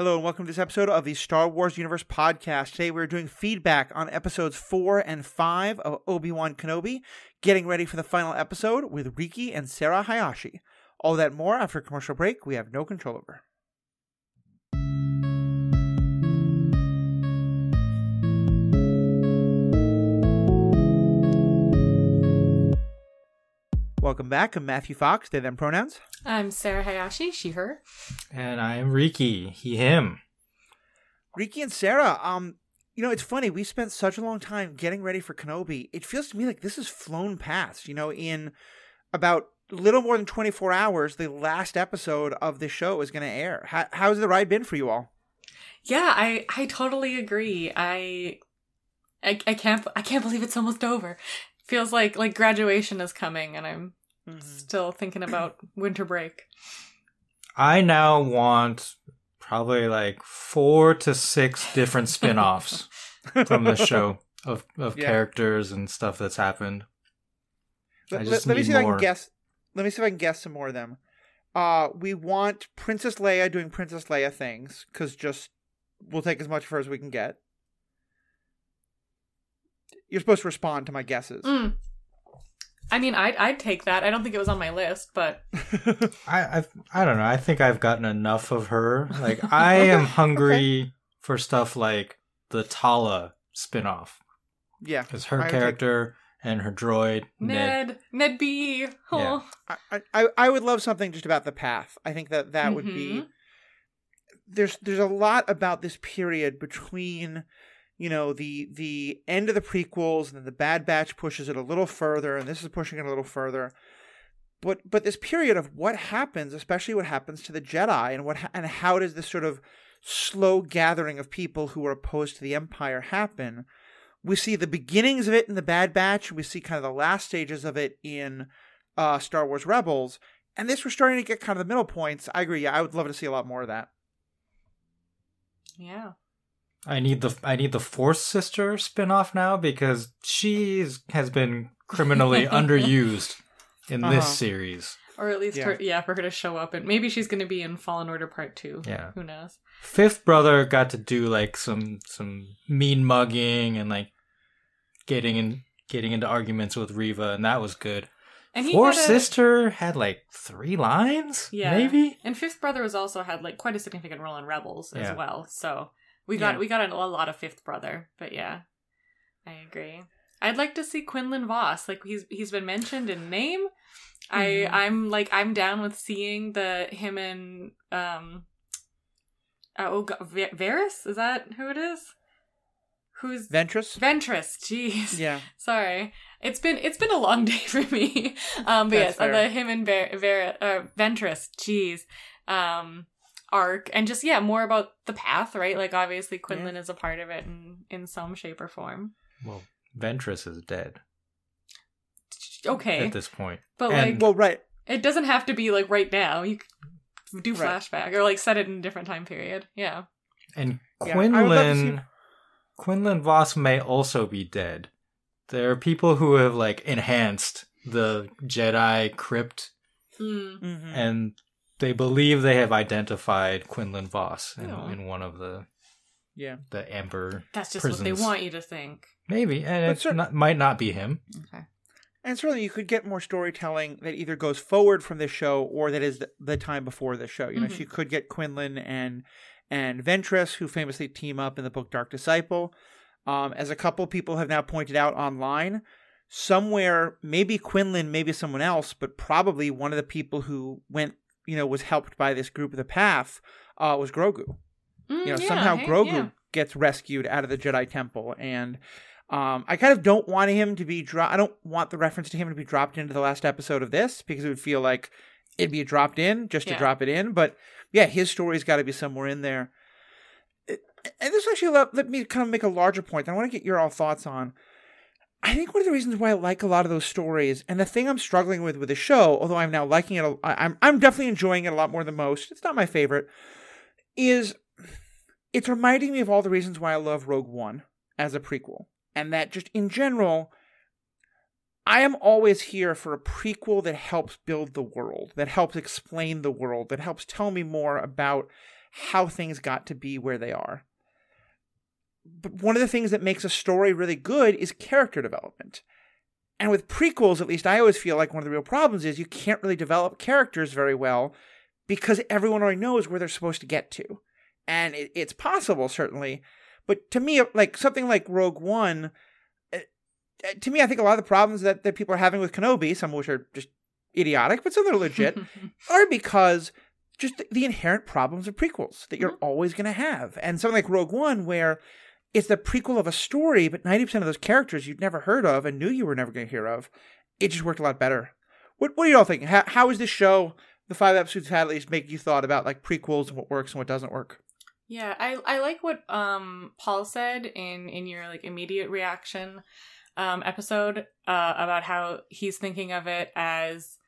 Hello and welcome to this episode of the Star Wars Universe podcast. Today we're doing feedback on episodes 4 and 5 of Obi-Wan Kenobi, getting ready for the final episode with Riki and Sarah Hayashi. All that more after commercial break we have no control over. Welcome back. I'm Matthew Fox, they them pronouns. I'm Sarah Hayashi, she, her. And I'm Riki, he, him. Riki and Sarah, um, you know, it's funny. We spent such a long time getting ready for Kenobi. It feels to me like this has flown past. You know, in about little more than 24 hours, the last episode of the show is going to air. How, how's the ride been for you all? Yeah, I I totally agree. I I, I can't I can't believe it's almost over. Feels like like graduation is coming, and I'm Mm-hmm. still thinking about winter break. I now want probably like four to six different spin offs from the show of, of Yeah. characters and stuff that's happened. I Let, just let- let me need see if I can guess. Let me see if I can guess some more of them. Uh, we want Princess Leia doing Princess Leia things because just we'll take as much of her as we can get. You're supposed to respond to my guesses. Mm. I mean, I'd I'd take that. I don't think it was on my list, but I, I I don't know. I think I've gotten enough of her. Like I am hungry for stuff like the Tala spin off. yeah, Because her I would take- character and her droid, Ned. Ned Ned B. Oh. I, I I would love something just about the path. I think that that would be Mhm. there's there's a lot about this period between you know the the end of the prequels and then the Bad Batch pushes it a little further and this is pushing it a little further. But but this period of what happens, especially what happens to the Jedi and what and how does this sort of slow gathering of people who are opposed to the Empire happen? We see the beginnings of it in the Bad Batch. We see kind of the last stages of it in uh, Star Wars Rebels. And this we're starting to get kind of the middle points. I agree. Yeah, I would love to see a lot more of that. Yeah. I need the I need the Force sister spin off now because she has been criminally underused in Uh-huh. this series. Or at least Yeah. her yeah, for her to show up and maybe she's gonna be in Fallen Order Part Two. Yeah. Who knows? Fifth brother got to do like some some mean mugging and like getting in getting into arguments with Reva and that was good. And he Force had a- sister had like three lines, Yeah. maybe. And Fifth Brother has also had like quite a significant role in Rebels as well. So we got Yeah. we got a, a lot of Fifth Brother, but yeah, I agree. I'd like to see Quinlan Vos. Like he's he's been mentioned in name. Mhm. I I'm like I'm down with seeing the him and um. Uh, oh, God, Va- Varys is that who it is? Who's Ventress? Ventress? Jeez. Yeah. Sorry, it's been it's been a long day for me. Um, but That's yes, uh, fair. the him and Ver, Ver, uh, Ventress, jeez, um, arc, and just yeah, more about the path, right? Like obviously Quinlan is a part of it in in some shape or form. Well, Ventress is dead Okay, at this point. but and- like Well, right. it doesn't have to be like right now. You could do Right. flashback or like set it in a different time period. Yeah. And Yeah, I would love to Quinlan see- Quinlan Vos may also be dead. There are people who have like enhanced the Jedi crypt Mm. Mhm. and they believe they have identified Quinlan Vos in, Oh. in one of the Yeah. the Amber That's just what prisons. they want you to think. Maybe, and it cer- not, might not be him. Okay. And certainly you could get more storytelling that either goes forward from this show or that is the, the time before the show. You know, Mhm. she could get Quinlan and and Ventress, who famously team up in the book Dark Disciple. Um, as a couple people have now pointed out online, somewhere, maybe Quinlan, maybe someone else, but probably one of the people who went, you know, was helped by this group of the Path, uh, was Grogu. Mm, you know yeah, somehow hey, grogu yeah. gets rescued out of the jedi temple and um, i kind of don't want him to be dro- i don't want the reference to him to be dropped into the last episode of this because it would feel like it'd be dropped in just to drop it in but yeah his story's got to be somewhere in there It- and this actually let, let me kind of make a larger point that i want to get your all thoughts on I think one of the reasons why I like a lot of those stories, and the thing I'm struggling with with the show, although I'm now liking it, I'm I'm definitely enjoying it a lot more than most. It's not my favorite, is it's reminding me of all the reasons why I love Rogue One as a prequel, and that just in general, I am always here for a prequel that helps build the world, that helps explain the world, that helps tell me more about how things got to be where they are. But one of the things that makes a story really good is character development. And with prequels, at least I always feel like one of the real problems is you can't really develop characters very well because everyone already knows where they're supposed to get to. And it, it's possible, certainly. But to me, like something like Rogue One, uh, to me, I think a lot of the problems that, that people are having with Kenobi, some of which are just idiotic, but some that are legit, are because just the inherent problems of prequels that you're always going to have. And something like Rogue One, where it's the prequel of a story, but 90% of those characters you'd never heard of and knew you were never going to hear of, it just worked a lot better. What, what are you all thinking? How, how is this show, the five episodes had at least, make you thought about like prequels and what works and what doesn't work? Yeah, I I like what um Paul said in in your like immediate reaction um episode uh about how he's thinking of it as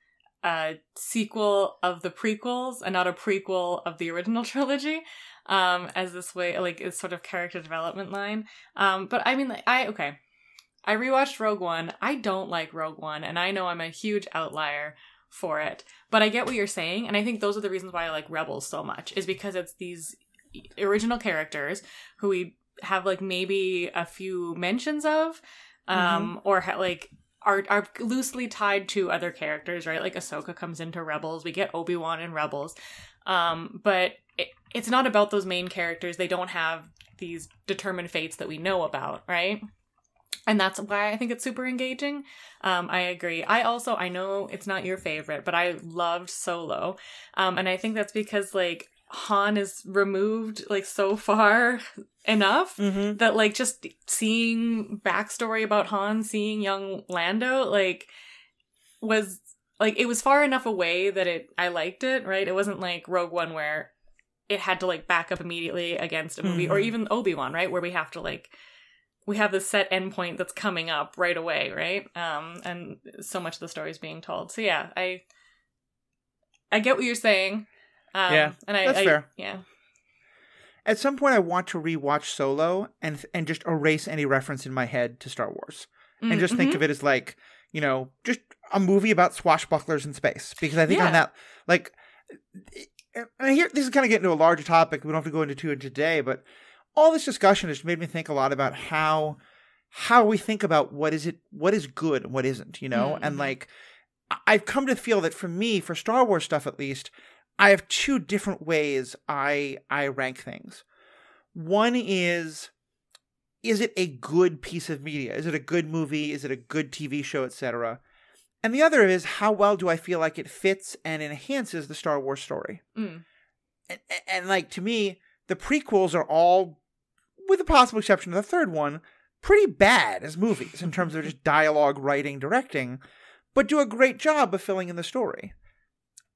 a sequel of the prequels and not a prequel of the original trilogy um as this way like it's sort of character development line. Um but i mean like, i okay. I rewatched rogue one. I don't like rogue one and i know i'm a huge outlier for it but i get what you're saying and i think those are the reasons why i like rebels so much is because it's these original characters who we have like maybe a few mentions of um or ha- like are are loosely tied to other characters right? Like ahsoka comes into rebels. We get obi-wan in rebels. Um but it, it's not about those main characters. They don't have these determined fates that we know about right? And that's why i think it's super engaging. Um i agree. I also i know it's not your favorite but i loved solo. Um and i think that's because like Han is removed like so far enough Mm-hmm. that like just seeing backstory about Han, seeing young Lando, like was like it was far enough away that it I liked it, right? It wasn't like Rogue One where it had to like back up immediately against a movie or Mhm. even Obi-Wan, right? Where we have to like we have this set endpoint that's coming up right away, right? Um and so much of the story is being told. So yeah, I I get what you're saying. Um, Yeah, and I, that's I fair. yeah. At some point, I want to rewatch Solo and and just erase any reference in my head to Star Wars and just think of it as like you know just a movie about swashbucklers in space because I think Yeah. on that like and I hear this is kind of getting into a larger topic we don't have to go into it today but all this discussion has made me think a lot about how how we think about what is it what is good and what isn't you know and Mhm. like I've come to feel that for me for Star Wars stuff at least I have two different ways I I rank things one is is it a good piece of media? Is it a good movie? Is it a good TV show, etc.? And the other is how well do I feel like it fits and enhances the Star Wars story? Mm. And, and like to me, the prequels are all, with the possible exception of the third one, pretty bad as movies in terms of just dialogue, writing, directing, but do a great job of filling in the story.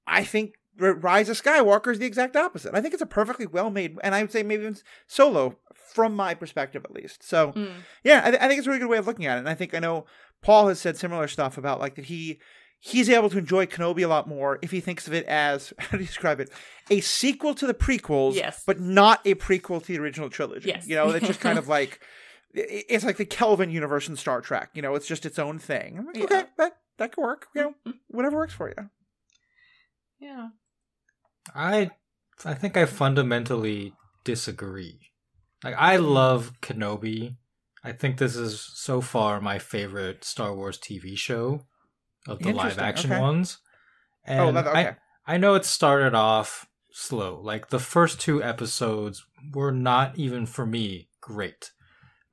I think Rise of Skywalker is the exact opposite. I think it's a perfectly well made, and I would say maybe even solo from my perspective at least. So Mm. yeah, I, th- I think it's a really good way of looking at it. And I think I know Paul has said similar stuff about like that he he's able to enjoy Kenobi a lot more if he thinks of it as how do you describe it a sequel to the prequels, Yes. but not a prequel to the original trilogy. Yes. You know, it's just kind of like it's like the Kelvin universe in Star Trek. You know, it's just its own thing. I'm like, Yeah. okay, that that could work. You know, mm-hmm. whatever works for you. Yeah. I I think I fundamentally disagree. Like I love Kenobi. I think this is so far my favorite Star Wars TV show of the live action okay. ones. And oh, that, okay. I I know it started off slow. Like the first two episodes were not even for me great.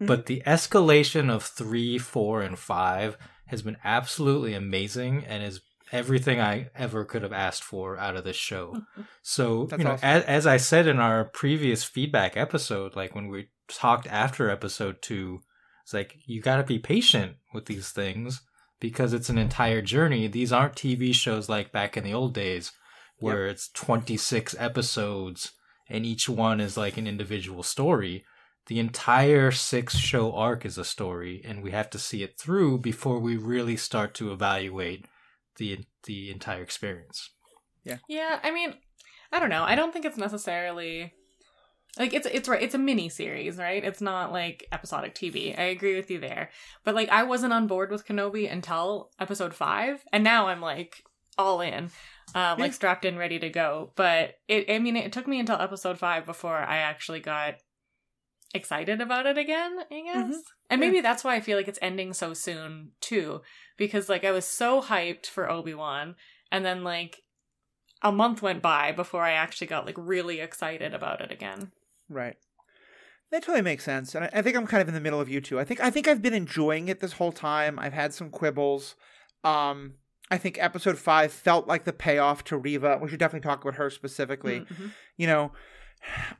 Mhm. But the escalation of 3, 4 and 5 has been absolutely amazing and is everything I ever could have asked for out of this show. So, That's you know, awesome. as, as I said in our previous feedback episode, like when we talked after episode two, it's like you got to be patient with these things because it's an entire journey. These aren't TV shows like back in the old days where it's 26 episodes and each one is like an individual story. The entire six show arc is a story, and we have to see it through before we really start to evaluate the the entire experience. Yeah. Yeah, I mean, I don't know. I don't think it's necessarily like it's it's right. It's a mini series, right? It's not like episodic TV. I agree with you there. But like, I wasn't on board with Kenobi until episode five, and now I'm like, all in, um, like strapped in, ready to go. But it, I mean, it took me until episode five before I actually got excited about it again, I guess. Mhm. And maybe that's why I feel like it's ending so soon too, because like I was so hyped for Obi Wan, and then like a month went by before I actually got like really excited about it again. Right. That totally makes sense, and I, I think I'm kind of in the middle of you two. I think I think I've been enjoying it this whole time. I've had some quibbles. Um, I think episode five felt like the payoff to Reva. We should definitely talk about her specifically. Mhm. You know,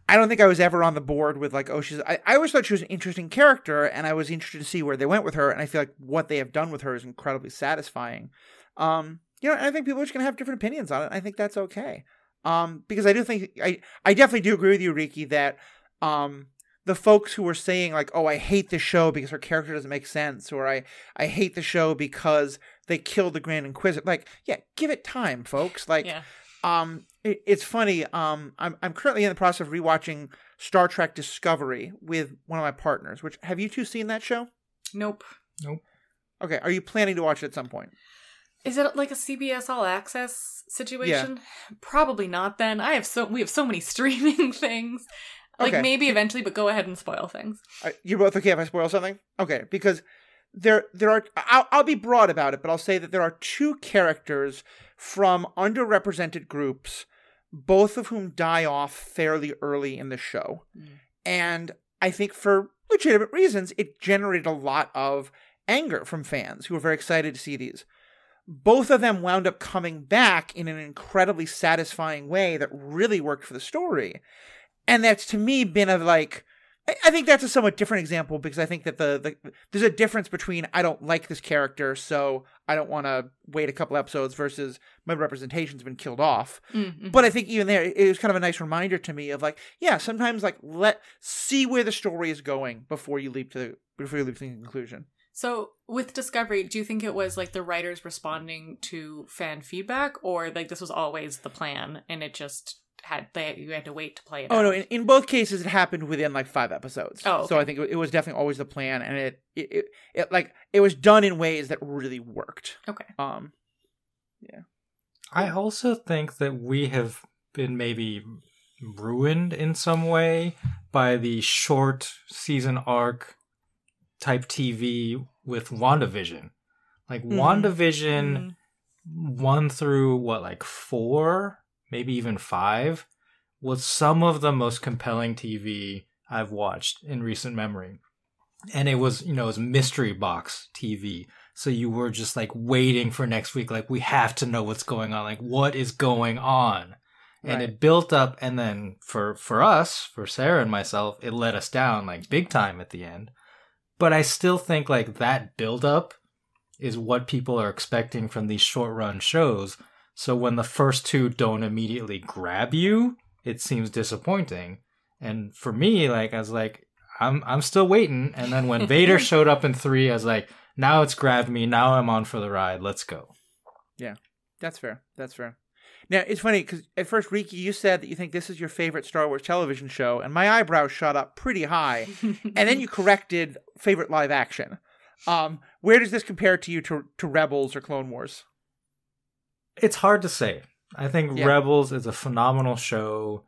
I don't think I was ever on the board with like, oh, she's. I, I always thought she was an interesting character, and I was interested to see where they went with her. And I feel like what they have done with her is incredibly satisfying. Um, you know, and I think people are just gonna have different opinions on it. I think that's okay. Um, because I do think I I definitely do agree with you, Riki, that um the folks who were saying like, "Oh, I hate the show because her character doesn't make sense," or "I I hate the show because they killed the Grand Inquisitor," like, yeah, give it time, folks. Like, Yeah. um, it, it's funny. Um, I'm I'm currently in the process of rewatching Star Trek Discovery with one of my partners. Which have you two seen that show? Nope. Nope. Okay, are you planning to watch it at some point? Is it like a CBS All Access situation? Probably not. Then I have so we have so many streaming things. Like Okay. maybe eventually, but go ahead and spoil things. Uh, You're both okay if I spoil something? Okay, because there there are I'll, I'll be broad about it, but I'll say that there are two characters from underrepresented groups, both of whom die off fairly early in the show, Mm. and I think for legitimate reasons, it generated a lot of anger from fans who were very excited to see these. Both of them wound up coming back in an incredibly satisfying way that really worked for the story. And that's to me been a like I, I think that's a somewhat different example because I think that the, the there's a difference between I don't like this character, so I don't want to wait a couple episodes versus my representation's been killed off. Mm-hmm. But I think even there, it was kind of a nice reminder to me of like, yeah, sometimes like let see where the story is going before you leap to the before you leap to the conclusion. So with Discovery, do you think it was like the writers responding to fan feedback, or like this was always the plan and it just had they you had to wait to play it? Oh out? no! In, in both cases, it happened within like five episodes. Oh, so. I think it, it was definitely always the plan, and it, it it it like it was done in ways that really worked. Okay. Um. Yeah. I also think that we have been maybe ruined in some way by the short season arc type TV with WandaVision. Like Mhm. WandaVision Mm. one through what like 4, maybe even 5 was some of the most compelling TV I've watched in recent memory. And it was, you know, it was mystery box TV. So you were just like waiting for next week like we have to know what's going on. Like what is going on? And Right. it built up and then for for us, for Sarah and myself, it let us down like big time at the end. But I still think like that build up is what people are expecting from these short run shows. So when the first two don't immediately grab you, it seems disappointing. And for me, like I was like, I'm I'm still waiting. And then when Vader showed up in three, I was like, now it's grabbed me. Now I'm on for the ride. Let's go. Yeah, that's fair. That's fair. Now it's funny because at first, Riki, you said that you think this is your favorite Star Wars television show, and my eyebrows shot up pretty high. and then you corrected favorite live action. Um, where does this compare to you to to Rebels or Clone Wars? It's hard to say. I think Yeah. Rebels is a phenomenal show.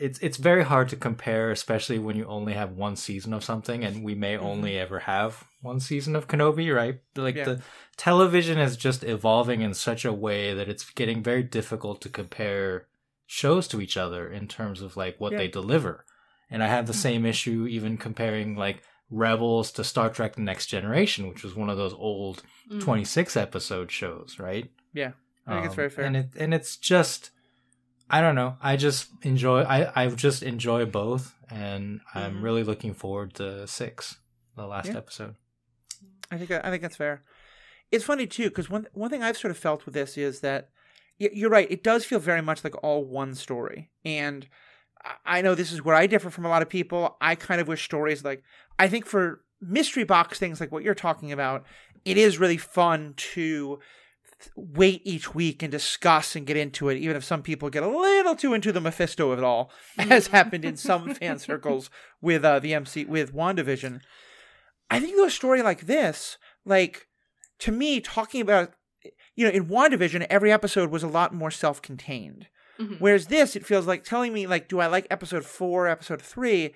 It's it's very hard to compare, especially when you only have one season of something, and we may only ever have one season of Kenobi, right? Like Yeah. the television is just evolving in such a way that it's getting very difficult to compare shows to each other in terms of like what Yeah. they deliver. And I have the same issue even comparing like Rebels to Star Trek: The Next Generation, which was one of those old Mm. 26 episode shows, right? Yeah, I think it's Um, very fair. And it and it's just I don't know. I just enjoy I I just enjoy both and I'm Mhm. really looking forward to 6, the last Yeah. episode. I think I think that's fair. It's funny too because one one thing I've sort of felt with this is that you're right. It does feel very much like all one story, and I know this is where I differ from a lot of people. I kind of wish stories like I think for mystery box things like what you're talking about, it is really fun to wait each week and discuss and get into it, even if some people get a little too into the Mephisto of it all, as happened in some fan circles with uh, the MC with WandaVision. I think a story like this, like to me, talking about, you know, in WandaVision, every episode was a lot more self contained. Mhm. Whereas this, it feels like telling me, like, do I like episode four, episode three?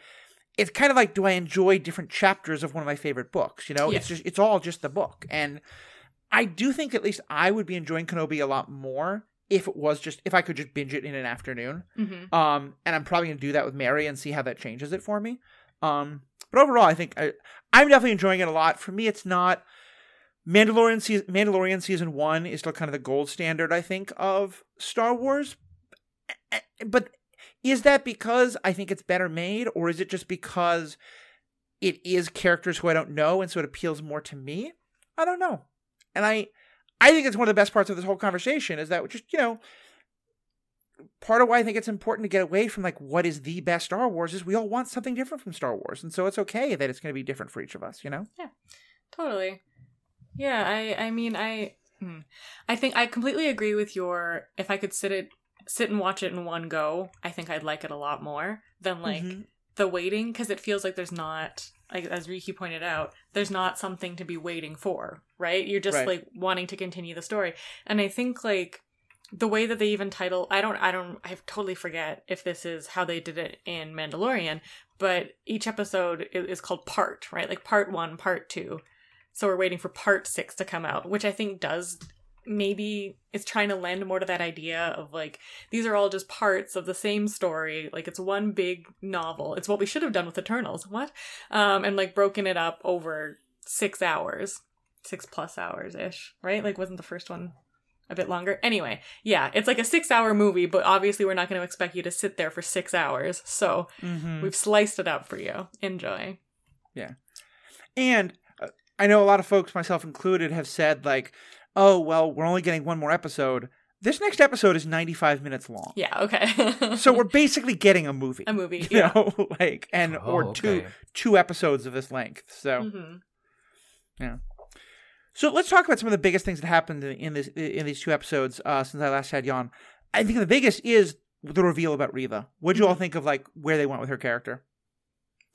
It's kind of like, do I enjoy different chapters of one of my favorite books? You know, it's just, it's all just the book. And I do think at least I would be enjoying Kenobi a lot more if it was just, if I could just binge it in an afternoon. Mhm. Um, and I'm probably gonna do that with Mary and see how that changes it for me. Um, but overall, I think I, I'm definitely enjoying it a lot. For me, it's not Mandalorian. Season, Mandalorian season one is still kind of the gold standard, I think, of Star Wars. But is that because I think it's better made, or is it just because it is characters who I don't know, and so it appeals more to me? I don't know. And I, I think it's one of the best parts of this whole conversation is that just you know part of why I think it's important to get away from like what is the best Star Wars is we all want something different from Star Wars, and so it's okay that it's going to be different for each of us. You know? Yeah. Totally. Yeah, I I mean I hmm. I think I completely agree with your if I could sit it sit and watch it in one go, I think I'd like it a lot more than like Mhm. the waiting because it feels like there's not like as Riki pointed out, there's not something to be waiting for, right? You're just Right. like wanting to continue the story. And I think like the way that they even title I don't I don't I totally forget if this is how they did it in Mandalorian, but each episode is called part, right? Like part 1, part 2. So we're waiting for part 6 to come out, which I think does maybe it's trying to lend more to that idea of like these are all just parts of the same story. Like it's one big novel. It's what we should have done with eternals. What? Um and like broken it up over six hours. Six plus hours ish right? Like wasn't the first one a bit longer? Anyway yeah it's like a six hour movie but obviously we're not going to expect you to sit there for six hours. So Mhm. we've sliced it up for you. Enjoy. Yeah. And uh, I know a lot of folks, myself included, have said like, "Oh, well, we're only getting one more episode." This next episode is 95 minutes long. yeah okay So we're basically getting a movie. a movie you yeah know, like and Oh, or two okay. two episodes of this length. So hmm So let's talk about some of the biggest things that happened in this in these two episodes uh, since I last had you on. I think the biggest is the reveal about Reva. What'd you all think of like where they went with her character?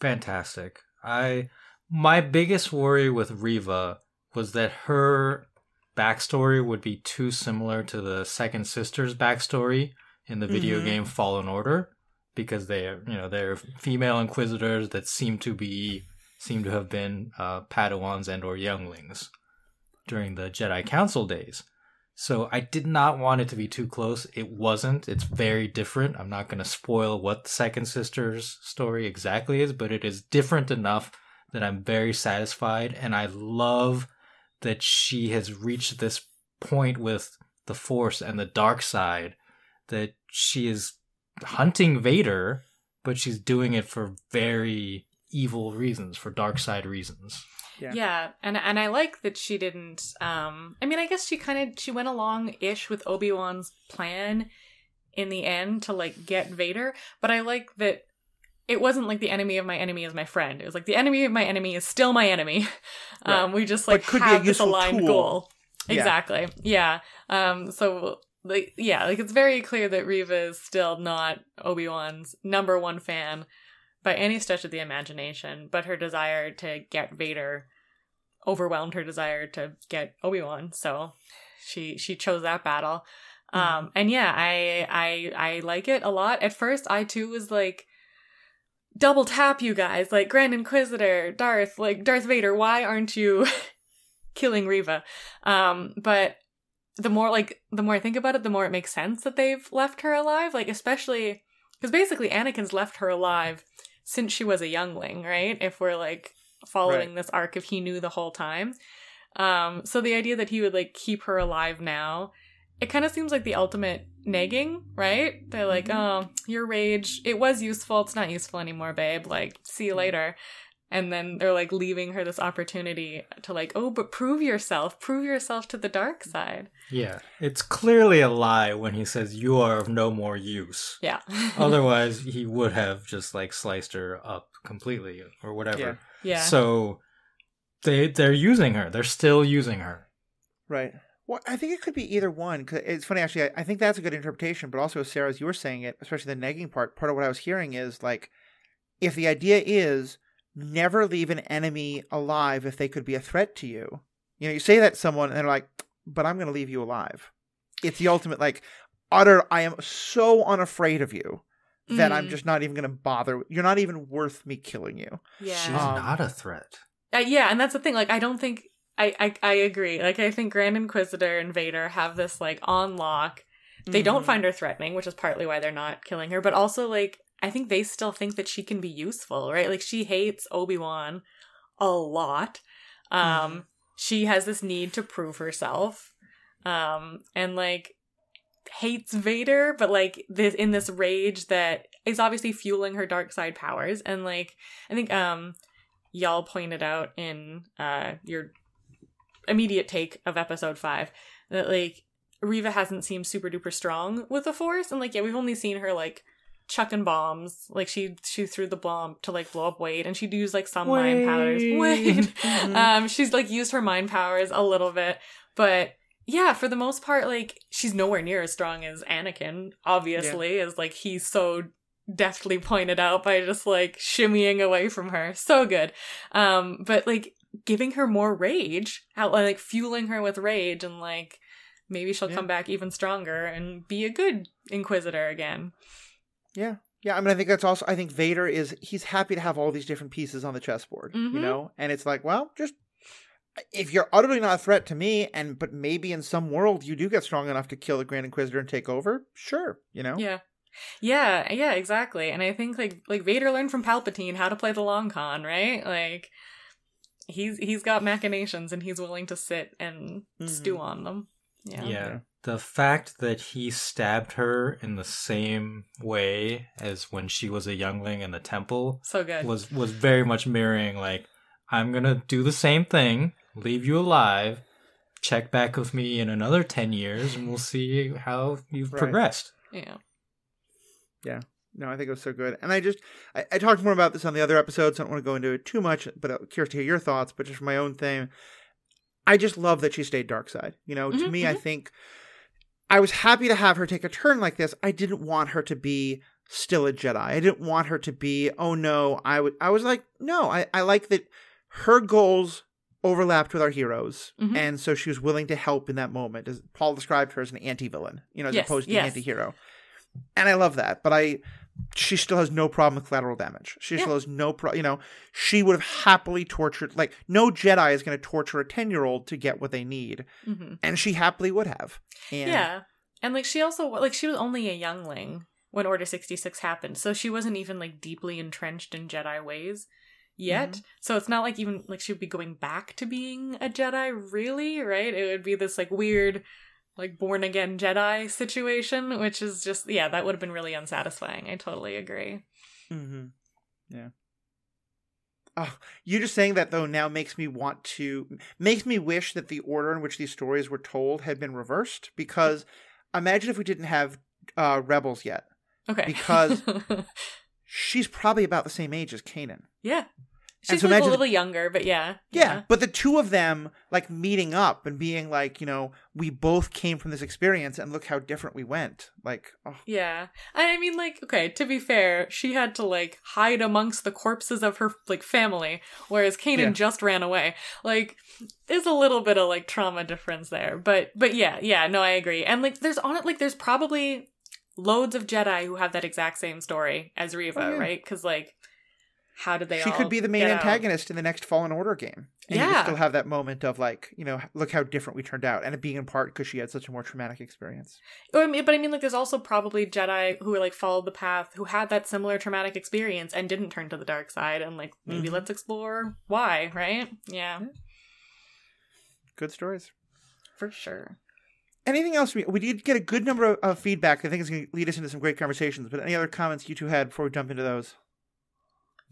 Fantastic. I my biggest worry with Reva was that her backstory would be too similar to the second sister's backstory in the video Mhm. game Fallen Order because they are you know they're female inquisitors that seem to be seem to have been uh, Padawans and or younglings during the Jedi Council days. So I did not want it to be too close. It wasn't. It's very different. I'm not going to spoil what the second sister's story exactly is, but it is different enough that I'm very satisfied and I love that she has reached this point with the force and the dark side that she is hunting Vader, but she's doing it for very evil reasons, for dark side reasons. Yeah. Yeah. and and I like that she didn't. Um, I mean, I guess she kind of she went along ish with Obi Wan's plan in the end to like get Vader, but I like that it wasn't like the enemy of my enemy is my friend. It was like the enemy of my enemy is still my enemy. Um, we just like could be a have this aligned tool. goal. Yeah. Exactly. Yeah. Um. So like yeah, like it's very clear that Reva is still not Obi Wan's number one fan by any stretch of the imagination, but her desire to get Vader overwhelmed her desire to get Obi-Wan. So she she chose that battle. Um and yeah, I I I like it a lot. At first I too was like double tap you guys, like Grand Inquisitor, Darth, like Darth Vader, why aren't you killing Reva? Um but the more like the more I think about it, the more it makes sense that they've left her alive, like especially because basically Anakin's left her alive since she was a youngling, right? If we're like following Right. this arc if he knew the whole time. Um, so the idea that he would like keep her alive now, it kind of seems like the ultimate nagging, right? They're like, mm-hmm. oh, your rage, it was useful, it's not useful anymore, babe. Like, see you later. And then they're like leaving her this opportunity to like, oh, but prove yourself, prove yourself to the dark side. Yeah. It's clearly a lie when he says you are of no more use. Yeah. Otherwise, he would have just like sliced her up completely or whatever. Yeah. yeah. So they they're using her. They're still using her. Right. Well, I think it could be either one. 'cause it's funny, actually. I, I think that's a good interpretation. But also, Sarah, as you were saying it, especially the negging part, part of what I was hearing is like, if the idea is never leave an enemy alive if they could be a threat to you, you know, you say that to someone and they're like, but I'm going to leave you alive. It's the ultimate like utter. I am so unafraid of you that I'm Mhm. just not even going to bother. You're not even worth me killing you. Yeah. She's Um, not a threat. Uh, yeah, and that's the thing. Like, I don't think I, I I agree. Like, I think Grand Inquisitor and Vader have this like on lock. They don't Mhm. find her threatening, which is partly why they're not killing her. But also, like, I think they still think that she can be useful, right? Like, she hates Obi Wan a lot. Um, Mhm. she has this need to prove herself, um, and like hates Vader, but like this in this rage that is obviously fueling her dark side powers. And like, I think um y'all pointed out in uh your immediate take of episode five that like Reva hasn't seemed super duper strong with the force. And like yeah we've only seen her like chucking bombs. Like she she threw the bomb to like blow up Wade and she'd use like some mind powers. Wade. Mhm. um she's like used her mind powers a little bit. But yeah for the most part like she's nowhere near as strong as Anakin obviously as like he's so deftly pointed out by just like shimmying away from her. So good. Um but like giving her more rage how like fueling her with rage and like maybe she'll Yeah. come back even stronger and be a good inquisitor again Yeah. Yeah, I mean I think that's also I think Vader is he's happy to have all these different pieces on the chessboard, Mhm. you know? And it's like, well, just if you're utterly not a threat to me and but maybe in some world you do get strong enough to kill the Grand Inquisitor and take over, sure, you know? Yeah. Yeah, yeah, exactly. And I think like like Vader learned from Palpatine how to play the long con, right? Like he's he's got machinations and he's willing to sit and Mhm. stew on them. Yeah. Yeah. Yeah. The fact that he stabbed her in the same way as when she was a youngling in the temple So good. was was very much mirroring like I'm going to do the same thing, leave you alive, check back with me in another 10 years and we'll see how you've Right. progressed. Yeah. Yeah. No, I think it was so good. And I just, I, I talked more about this on the other episodes. So I don't want to go into it too much, but I'm curious to hear your thoughts. But just for my own thing, I just love that she stayed dark side. You know, to Mhm, me, I think I was happy to have her take a turn like this. I didn't want her to be still a Jedi. I didn't want her to be, oh no, I would, I was like, no, I, I like that her goals overlapped with our heroes. Mhm. And so she was willing to help in that moment. As Paul described her as an anti-villain, you know, as Yes, opposed to yes. an anti-hero. And I love that. But I, she still has no problem with collateral damage. She Yeah. still has no pro. You know, she would have happily tortured. Like no Jedi is going to torture a ten year old to get what they need, hmm and she happily would have. And Yeah. And like she also like she was only a youngling when Order 66 happened. So she wasn't even like deeply entrenched in Jedi ways yet. Mm-hmm. So it's not like even like she would be going back to being a Jedi really, right? It would be this like weird like born again Jedi situation, which is just yeah, that would have been really unsatisfying. I totally agree. Mm-hmm. Yeah. Oh, you just saying that though now makes me want to makes me wish that the order in which these stories were told had been reversed. Because imagine if we didn't have uh, rebels yet. Okay. Because- She's probably about the same age as Kanan. yeah. And She's so like a little younger, but yeah. Yeah, but the two of them like meeting up and being like, you know, we both came from this experience and look how different we went. Like, oh, Yeah. I mean, like, okay, to be fair, she had to, like, hide amongst the corpses of her, like, family, whereas Kanan Yeah. just ran away. Like, there's a little bit of, like, trauma difference there. But, but yeah, yeah, no, I agree. And, like, there's on it, like, there's probably loads of Jedi who have that exact same story as Reva, Oh, yeah. right? Because, like, how did they all she could be the main get out? antagonist in the next Fallen Order game. And you Yeah. could still have that moment of like, you know, look how different we turned out, and it being in part because she had such a more traumatic experience. Mean, but I mean, like, there's also probably Jedi who like followed the path, who had that similar traumatic experience and didn't turn to the dark side, and like maybe Mhm. let's explore why, right? Yeah, Good stories. for sure. Anything else? We, we did get a good number of, of feedback. I think it's going to lead us into some great conversations. But any other comments you two had before we jump into those?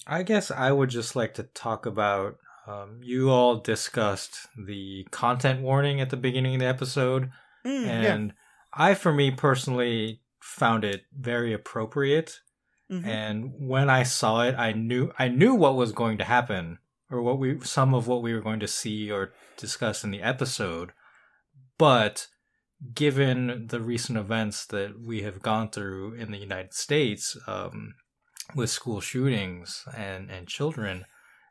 I guess I would just like to talk about. Um, you all discussed the content warning at the beginning of the episode, Mm, yeah. and I, for me personally, found it very appropriate. Mhm. And when I saw it, I knew I knew what was going to happen, or what we some of what we were going to see or discuss in the episode. But given the recent events that we have gone through in the United States, um, with school shootings and and children,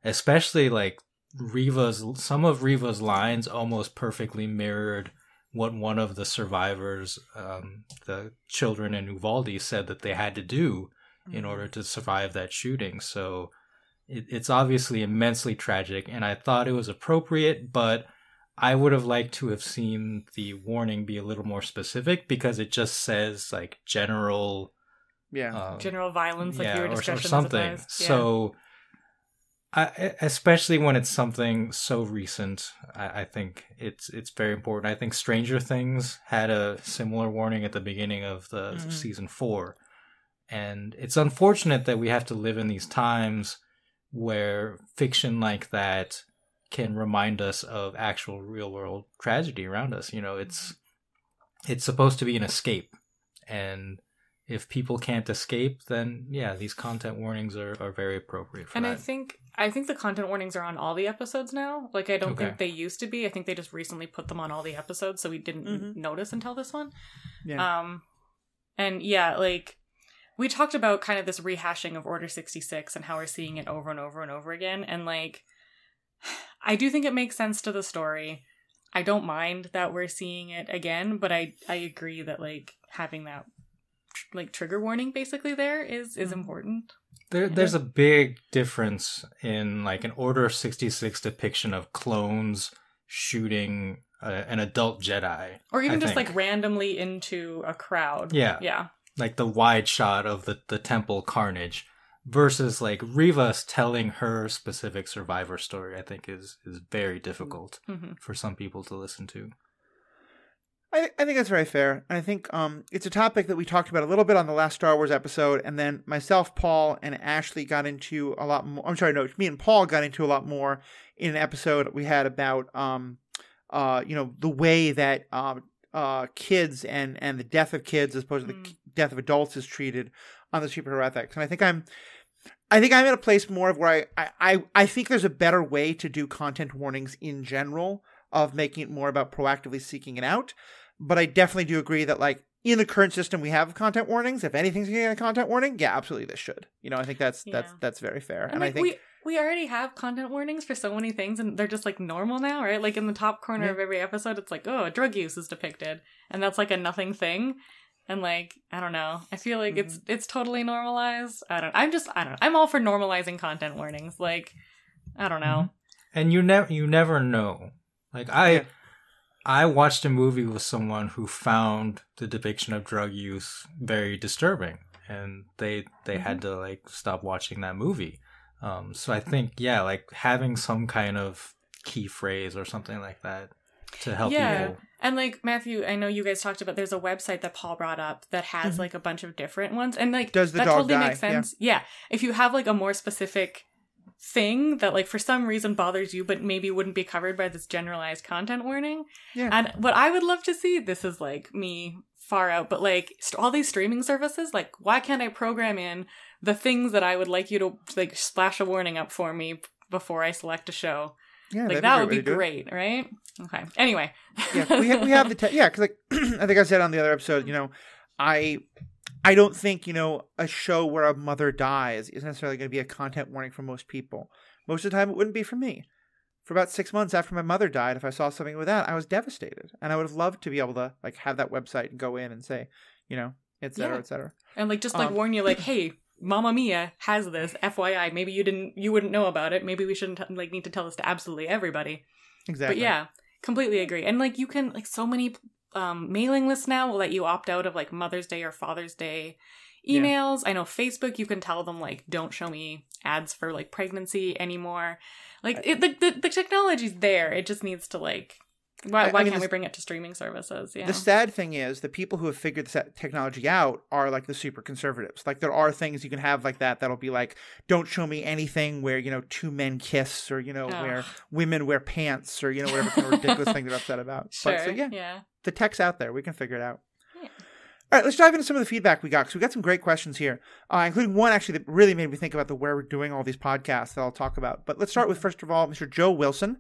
especially like Reva's some of Reva's lines almost perfectly mirrored what one of the survivors, um, the children in Uvalde, said that they had to do in Mm-hmm. order to survive that shooting. So it, it's obviously immensely tragic, and I thought it was appropriate, but I would have liked to have seen the warning be a little more specific because it just says like general Yeah. um, General violence, like yeah, your or, or something. Yeah. So, I, especially when it's something so recent, I, I think it's it's very important. I think Stranger Things had a similar warning at the beginning of the Mhm. season four, and it's unfortunate that we have to live in these times where fiction like that can remind us of actual real world tragedy around us. You know, it's it's supposed to be an escape, and if people can't escape, then yeah, these content warnings are, are very appropriate for and that. I think I think the content warnings are on all the episodes now. Like I don't Okay. think they used to be. I think they just recently put them on all the episodes, so we didn't Mhm. notice until this one. yeah. Um, and yeah, like we talked about kind of this rehashing of Order 66 and how we're seeing it over and over and over again. And like, I do think it makes sense to the story. I don't mind that we're seeing it again, but I I agree that like having that tr- like trigger warning basically there is is Mhm. important. There, there's a big difference in like an Order 66 depiction of clones shooting uh, an adult Jedi. Or even I just think. like randomly into a crowd. Yeah. Yeah. like the wide shot of the, the temple carnage versus like Revas telling her specific survivor story, I think is is very difficult hmm for some people to listen to. I, I think that's very fair. And I think um, it's a topic that we talked about a little bit on the last Star Wars episode, and then myself, Paul, and Ashley got into a lot more. I'm sorry, no, me and Paul got into a lot more in an episode we had about, um, uh, you know, the way that um, uh, kids and and the death of kids as opposed to the Mm. death of adults is treated on the superhero ethics. And I think I'm. I think I'm at a place more of where I, I, I think there's a better way to do content warnings in general of making it more about proactively seeking it out. But I definitely do agree that like in the current system we have content warnings, if anything's getting a content warning, yeah, absolutely this should. You know, I think that's that's Yeah. that's very fair. And, And, like I think we we already have content warnings for so many things and they're just like normal now, right? Like in the top corner Yeah. of every episode it's like, oh, drug use is depicted. And that's like a nothing thing. And like, I don't know. I feel like it's Mm-hmm. it's totally normalized. I don't I'm just I don't know. I'm all for normalizing content warnings. Like I don't know. And you never you never know. Like I Yeah. I watched a movie with someone who found the depiction of drug use very disturbing and they they had Mm-hmm. to like stop watching that movie. Um so I think yeah, like having some kind of key phrase or something like that to help you. Yeah. people. And like Matthew, I know you guys talked about there's a website that Paul brought up that has Mhm. like a bunch of different ones and like Does the that dog totally die? makes sense. Yeah. If you have like a more specific thing that like for some reason bothers you but maybe wouldn't be covered by this generalized content warning. Yeah. And what I would love to see, this is like me far out, but like st- all these streaming services, like why can't I program in the things that I would like you to like splash a warning up for me before I select a show? yeah, like that would be way to do it. great, right? Okay. Anyway. yeah, we, ha- we have the te- yeah, because like I think I said on the other episode, you know, I I don't think you know a show where a mother dies is necessarily going to be a content warning for most people. Most of the time, it wouldn't be for me. For about six months after my mother died, if I saw something with that, I was devastated, and I would have loved to be able to like have that website and go in and say, you know, et cetera, Yeah. et cetera. and like just like Um, warn you like hey Mamma Mia has this FYI maybe you didn't you wouldn't know about it maybe we shouldn't like need to tell this to absolutely everybody Exactly. but yeah completely agree and like you can like so many um mailing list now. Will let you opt out of like Mother's Day or Father's Day Yeah. emails. I know Facebook you can tell them like don't show me ads for like pregnancy anymore. Like it, the, the the technology's there. It just needs to like why, I- I mean, can't we bring it to streaming services yeah The sad thing is, the people who have figured this technology out are like the super conservatives. Like there are things you can have like that that'll be like, don't show me anything where you know two men kiss or you know Ugh. where women wear pants or you know whatever kind of ridiculous thing they're upset about. sure But so yeah, yeah the tech's out there. We can figure it out. Yeah. All right, let's dive into some of the feedback we got because we got some great questions here, uh, including one actually that really made me think about the where we're doing all these podcasts that I'll talk about. But let's start with first of all, Mr. Joe Wilson.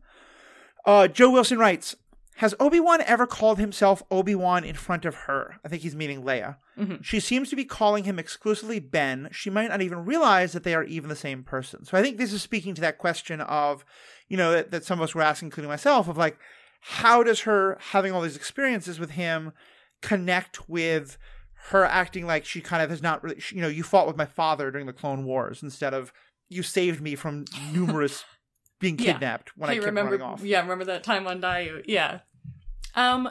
Uh, Joe Wilson writes, "Has Obi Wan ever called himself Obi Wan in front of her? I think he's meaning Leia. Mhm. She seems to be calling him exclusively Ben. She might not even realize that they are even the same person. So I think this is speaking to that question of, you know, that, that some of us were asking, including myself, of like." how does her having all these experiences with him connect with her acting like she kind of has not really, you know, you fought with my father during the Clone Wars instead of you saved me from numerous being Yeah. kidnapped when I hey, kept remember? running off. Yeah, remember that time on Daiyu? Yeah. Um.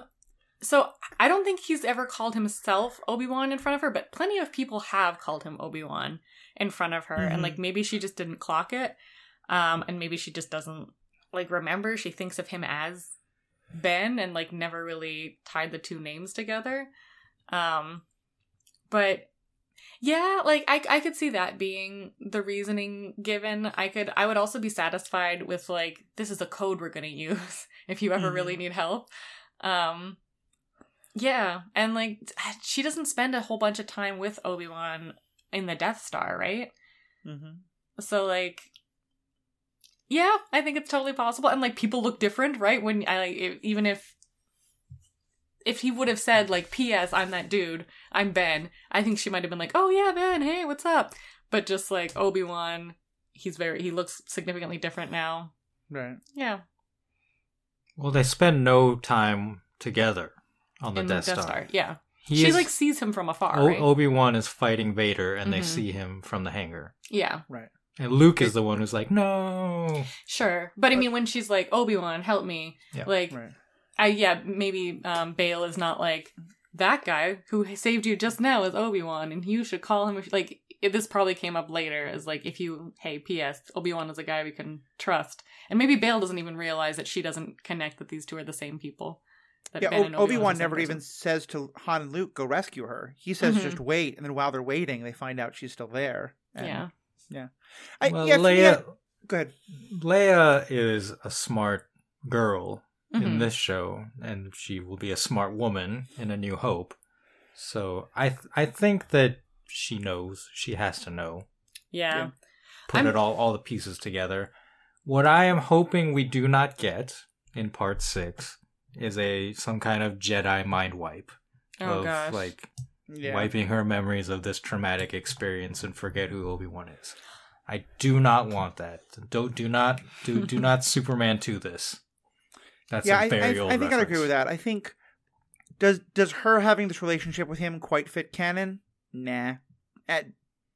So I don't think he's ever called himself Obi Wan in front of her, but plenty of people have called him Obi Wan in front of her, Mhm. and like maybe she just didn't clock it, um, and maybe she just doesn't like remember. She thinks of him as Ben, and like never really tied the two names together. Um, but yeah, like I I could see that being the reasoning given. I could I would also be satisfied with like this is a code we're gonna use if you ever Mhm. really need help. Um yeah, and like she doesn't spend a whole bunch of time with Obi-Wan in the Death Star, right? hmm So like yeah, I think it's totally possible and like people look different, right? When I like even if if he would have said like ps i'm that dude i'm ben i think she might have been like oh yeah ben hey what's up but just like obi-wan he's very he looks significantly different now Right. yeah Well, they spend no time together on the in Death, the Death Star. Star. yeah He she is, like sees him from afar o- right? Obi Wan is fighting Vader, and they Mhm. see him from the hangar. yeah Right. And Luke is the one who's like, "No." sure but i mean when she's like obi-wan help me Yeah. like Right. I yeah maybe um Bail is not like that guy who saved you just now is obi-wan and you should call him if like it, this probably came up later as like if you hey ps obi-wan is a guy we can trust and maybe Bail doesn't even realize that she doesn't connect that these two are the same people that Yeah, o- and Obi Obi-Wan Wan are the same never even says to Han and Luke, "Go rescue her." He says, Mhm. "Just wait," and then while they're waiting, they find out she's still there. And- yeah I, well, yeah, Leia, I- go ahead. Leia is a smart girl in Mhm. this show, and she will be a smart woman in A New Hope. So I th- I think that she knows. She has to know. yeah Yeah. Put I'm- it all all the pieces together. What I am hoping we do not get in part six is a some kind of Jedi mind wipe oh of gosh like Yeah. wiping her memories of this traumatic experience and forget who Obi Wan is. I do not want that. Don't do not do do not Superman to this. That's yeah, a I, I, very old. I think I'd agree with that. I think does does her having this relationship with him quite fit canon? Nah. Uh,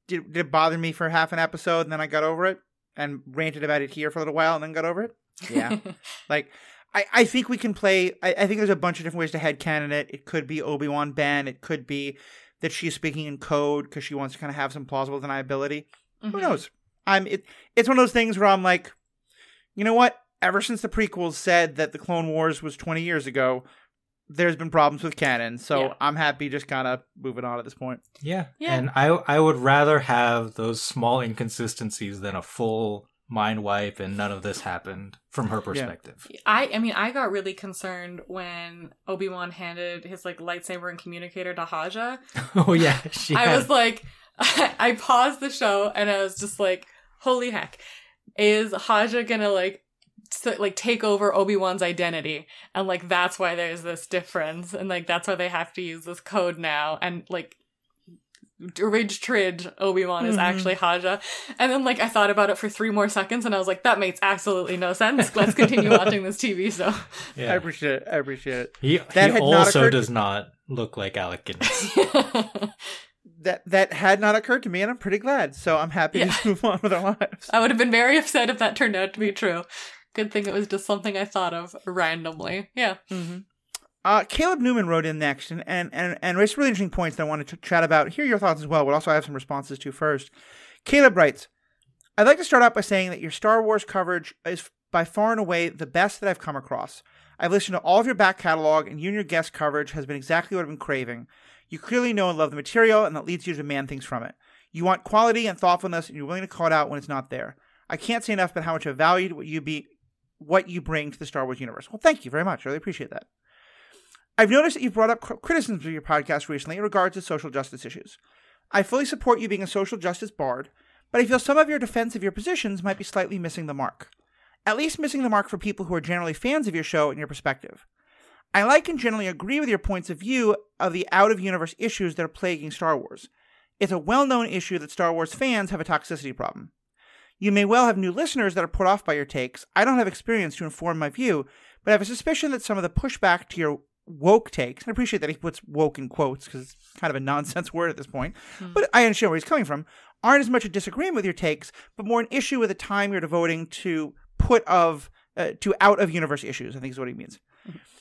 did, did it bother me for half an episode and then I got over it and ranted about it here for a little while and then got over it? Yeah. like I, I think we can play I, I think there's a bunch of different ways to head canon it. It could be Obi Wan Ben. It could be that she's speaking in code because she wants to kind of have some plausible deniability. Who Mhm. knows? I'm it. It's one of those things where I'm like, you know what? Ever since the prequels said that the Clone Wars was 20 years ago, there's been problems with canon. So Yeah. I'm happy just kind of moving on at this point. Yeah. Yeah. And I I would rather have those small inconsistencies than a full mind wipe and none of this happened from her perspective. I I mean I got really concerned when Obi Wan handed his like lightsaber and communicator to Haja. oh yeah. She I had- was like, I paused the show and I was just like, holy heck, is Haja gonna like so, like take over Obi Wan's identity? And like that's why there's this difference, and like that's why they have to use this code now, and like. Ridge Tridge Obi Wan is mm-hmm. actually Haja, and then like I thought about it for three more seconds, and I was like, "That makes absolutely no sense." Let's continue watching this TV show. I appreciate it. I appreciate it. He, That he had not also to- does not look like Alec Guinness. That that had not occurred to me, and I'm pretty glad. So I'm happy Yeah. to move on with our lives. I would have been very upset if that turned out to be true. Good thing it was just something I thought of randomly. Yeah. Mm-hmm. Uh, Caleb Newman wrote in next and, and, and, and raised really interesting points that I want to chat about. Hear your thoughts as well, but also I have some responses to first. Caleb writes, I'd like to start out by saying that your Star Wars coverage is by far and away the best that I've come across. I've listened to all of your back catalog, and you and your guest coverage has been exactly what I've been craving. You clearly know and love the material, and that leads you to demand things from it. You want quality and thoughtfulness, and you're willing to call it out when it's not there. I can't say enough about how much I've valued what you be, what you bring to the Star Wars universe. Well, thank you very much. I really appreciate that. I've noticed that you've brought up criticisms of your podcast recently in regards to social justice issues. I fully support you being a social justice bard, but I feel some of your defense of your positions might be slightly missing the mark. At least missing the mark for people who are generally fans of your show and your perspective. I like and generally agree with your points of view of the out of universe issues that are plaguing Star Wars. It's a well known issue that Star Wars fans have a toxicity problem. You may well have new listeners that are put off by your takes. I don't have experience to inform my view, but I have a suspicion that some of the pushback to your woke takes, and I appreciate that he puts woke in quotes because it's kind of a nonsense word at this point, but I understand where he's coming from, aren't as much a disagreement with your takes, but more an issue with the time you're devoting to put of uh, to out of universe issues. I think is what he means.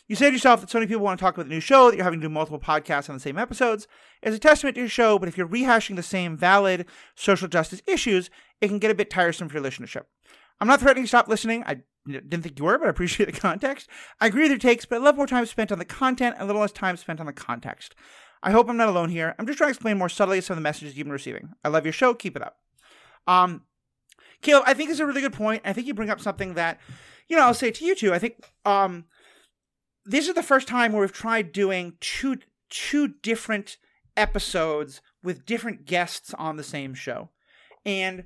You said yourself that so many people want to talk about the new show that you're having to do multiple podcasts on the same episodes. is a testament to your show, but if you're rehashing the same valid social justice issues, it can get a bit tiresome for your listenership. I'm not threatening to stop listening. I didn't think you were, but I appreciate the context. I agree with your takes, but I love more time spent on the content and a little less time spent on the context. I hope I'm not alone here. I'm just trying to explain more subtly some of the messages you've been receiving. I love your show. Keep it up. Um, Caleb, I think is a really good point. I think you bring up something that, you know, I'll say to you too. I think um, this is the first time where we've tried doing two two different episodes with different guests on the same show, and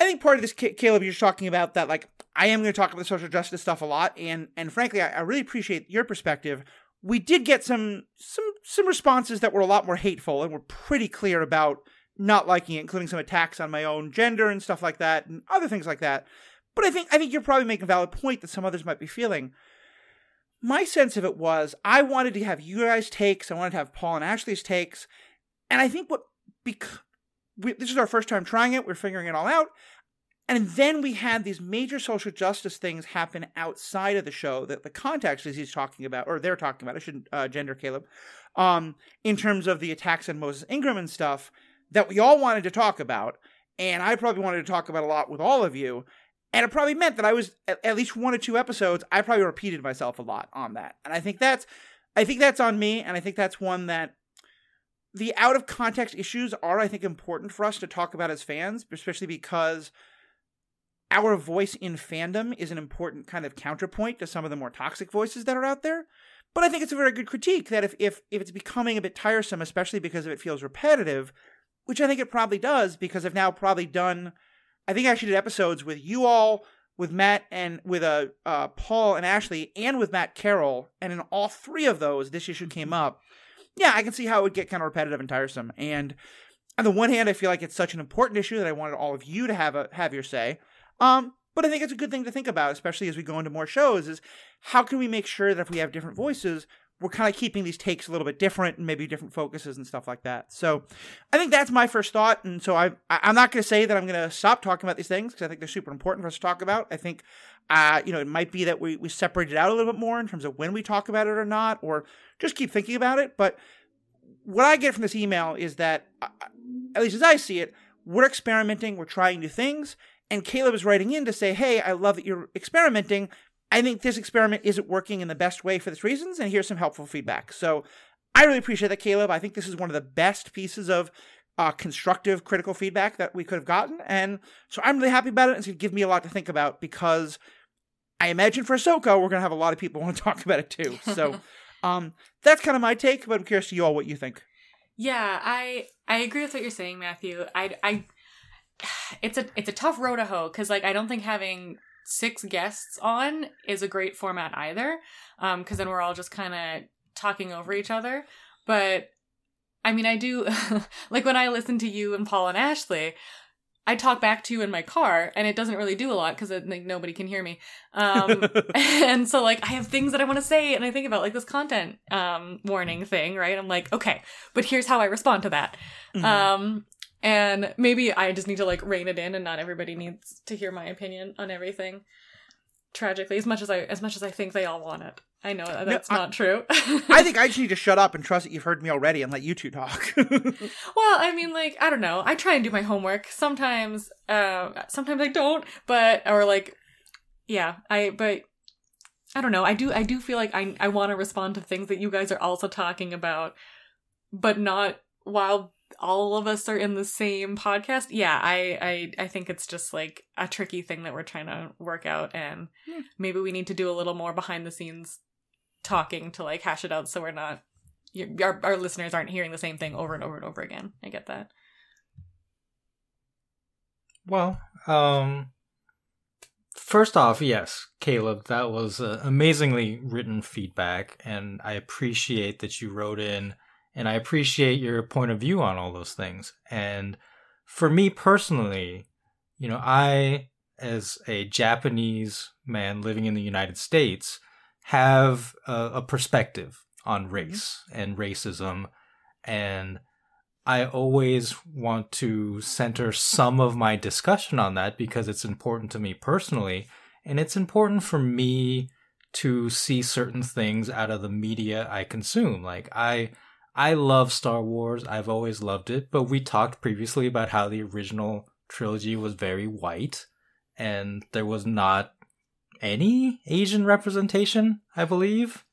I think part of this, Caleb, you're talking about that. Like, I am going to talk about the social justice stuff a lot, and and frankly, I, I really appreciate your perspective. We did get some some some responses that were a lot more hateful, and were pretty clear about not liking it, including some attacks on my own gender and stuff like that, and other things like that. But I think I think you're probably making a valid point that some others might be feeling. My sense of it was I wanted to have you guys' takes, I wanted to have Paul and Ashley's takes, and I think what because we, this is our first time trying it, we're figuring it all out. And then we had these major social justice things happen outside of the show that the context is he's talking about, or they're talking about. I shouldn't uh, gender Caleb, um, in terms of the attacks on Moses Ingram and stuff that we all wanted to talk about, and I probably wanted to talk about a lot with all of you. And it probably meant that I was at, least one or two episodes. I probably repeated myself a lot on that, and I think that's, I think that's on me, and I think that's one that the out of context issues are, I think, important for us to talk about as fans, especially because our voice in fandom is an important kind of counterpoint to some of the more toxic voices that are out there. But I think it's a very good critique that if if if it's becoming a bit tiresome, especially because if it feels repetitive, which I think it probably does, because I've now probably done, I think I actually did episodes with you all, with Matt and with uh, uh Paul and Ashley, and with Matt Carroll, and in all three of those, this issue came up yeah, I can see how it would get kind of repetitive and tiresome. And on the one hand, I feel like it's such an important issue that I wanted all of you to have a have your say. Um, but I think it's a good thing to think about, especially as we go into more shows, is how can we make sure that if we have different voices, we're kind of keeping these takes a little bit different and maybe different focuses and stuff like that. So I think that's my first thought. And so I, I'm not going to say that I'm going to stop talking about these things because I think they're super important for us to talk about. I think, uh, you know, it might be that we, we separate it out a little bit more in terms of when we talk about it or not, or just keep thinking about it. But what I get from this email is that, uh, at least as I see it, we're experimenting, we're trying new things. And Caleb is writing in to say, hey, I love that you're experimenting, I think this experiment isn't working in the best way for these reasons, and here's some helpful feedback. So I really appreciate that, Caleb. I think this is one of the best pieces of uh, constructive, critical feedback that we could have gotten. And so I'm really happy about it. It's going to give me a lot to think about because I imagine for Ahsoka, we're going to have a lot of people want to talk about it too. So um, that's kind of my take, but I'm curious to you all what you think. Yeah, I I agree with what you're saying, Matthew. I I it's a it's a tough road to hoe because like I don't think having six guests on is a great format either um because then we're all just kind of talking over each other but i mean i do like when i listen to you and paul and ashley I talk back to you in my car, and it doesn't really do a lot because like nobody can hear me. Um, and so like I have things that I want to say, and I think about like this content um, warning thing, right? I'm like, okay, but here's how I respond to that. Mm-hmm. Um, and maybe I just need to like rein it in, and not everybody needs to hear my opinion on everything. Tragically, as much as I as much as I think they all want it, I know that that's no, not true. I think I just need to shut up and trust that you've heard me already and let you two talk. well, I mean, like I don't know. I try and do my homework. Sometimes, uh, sometimes I don't. But or like, yeah, I but I don't know. I do. I do feel like I I want to respond to things that you guys are also talking about, but not while all of us are in the same podcast. Yeah I, I i think it's just like a tricky thing that we're trying to work out and yeah. maybe we need to do a little more behind the scenes talking to like hash it out so we're not our, our listeners aren't hearing the same thing over and over and over again. I get that. Well um first off yes caleb that was uh, amazingly written feedback and i appreciate that you wrote in and I appreciate your point of view on all those things. And for me personally, you know, I, as a Japanese man living in the United States, have a, a perspective on mm-hmm. race and racism and I always want to center some of my discussion on that because it's important to me personally. And it's important for me to see certain things out of the media I consume. Like I I love Star Wars. I've always loved it, but we talked previously about how the original trilogy was very white and there was not any Asian representation, I believe.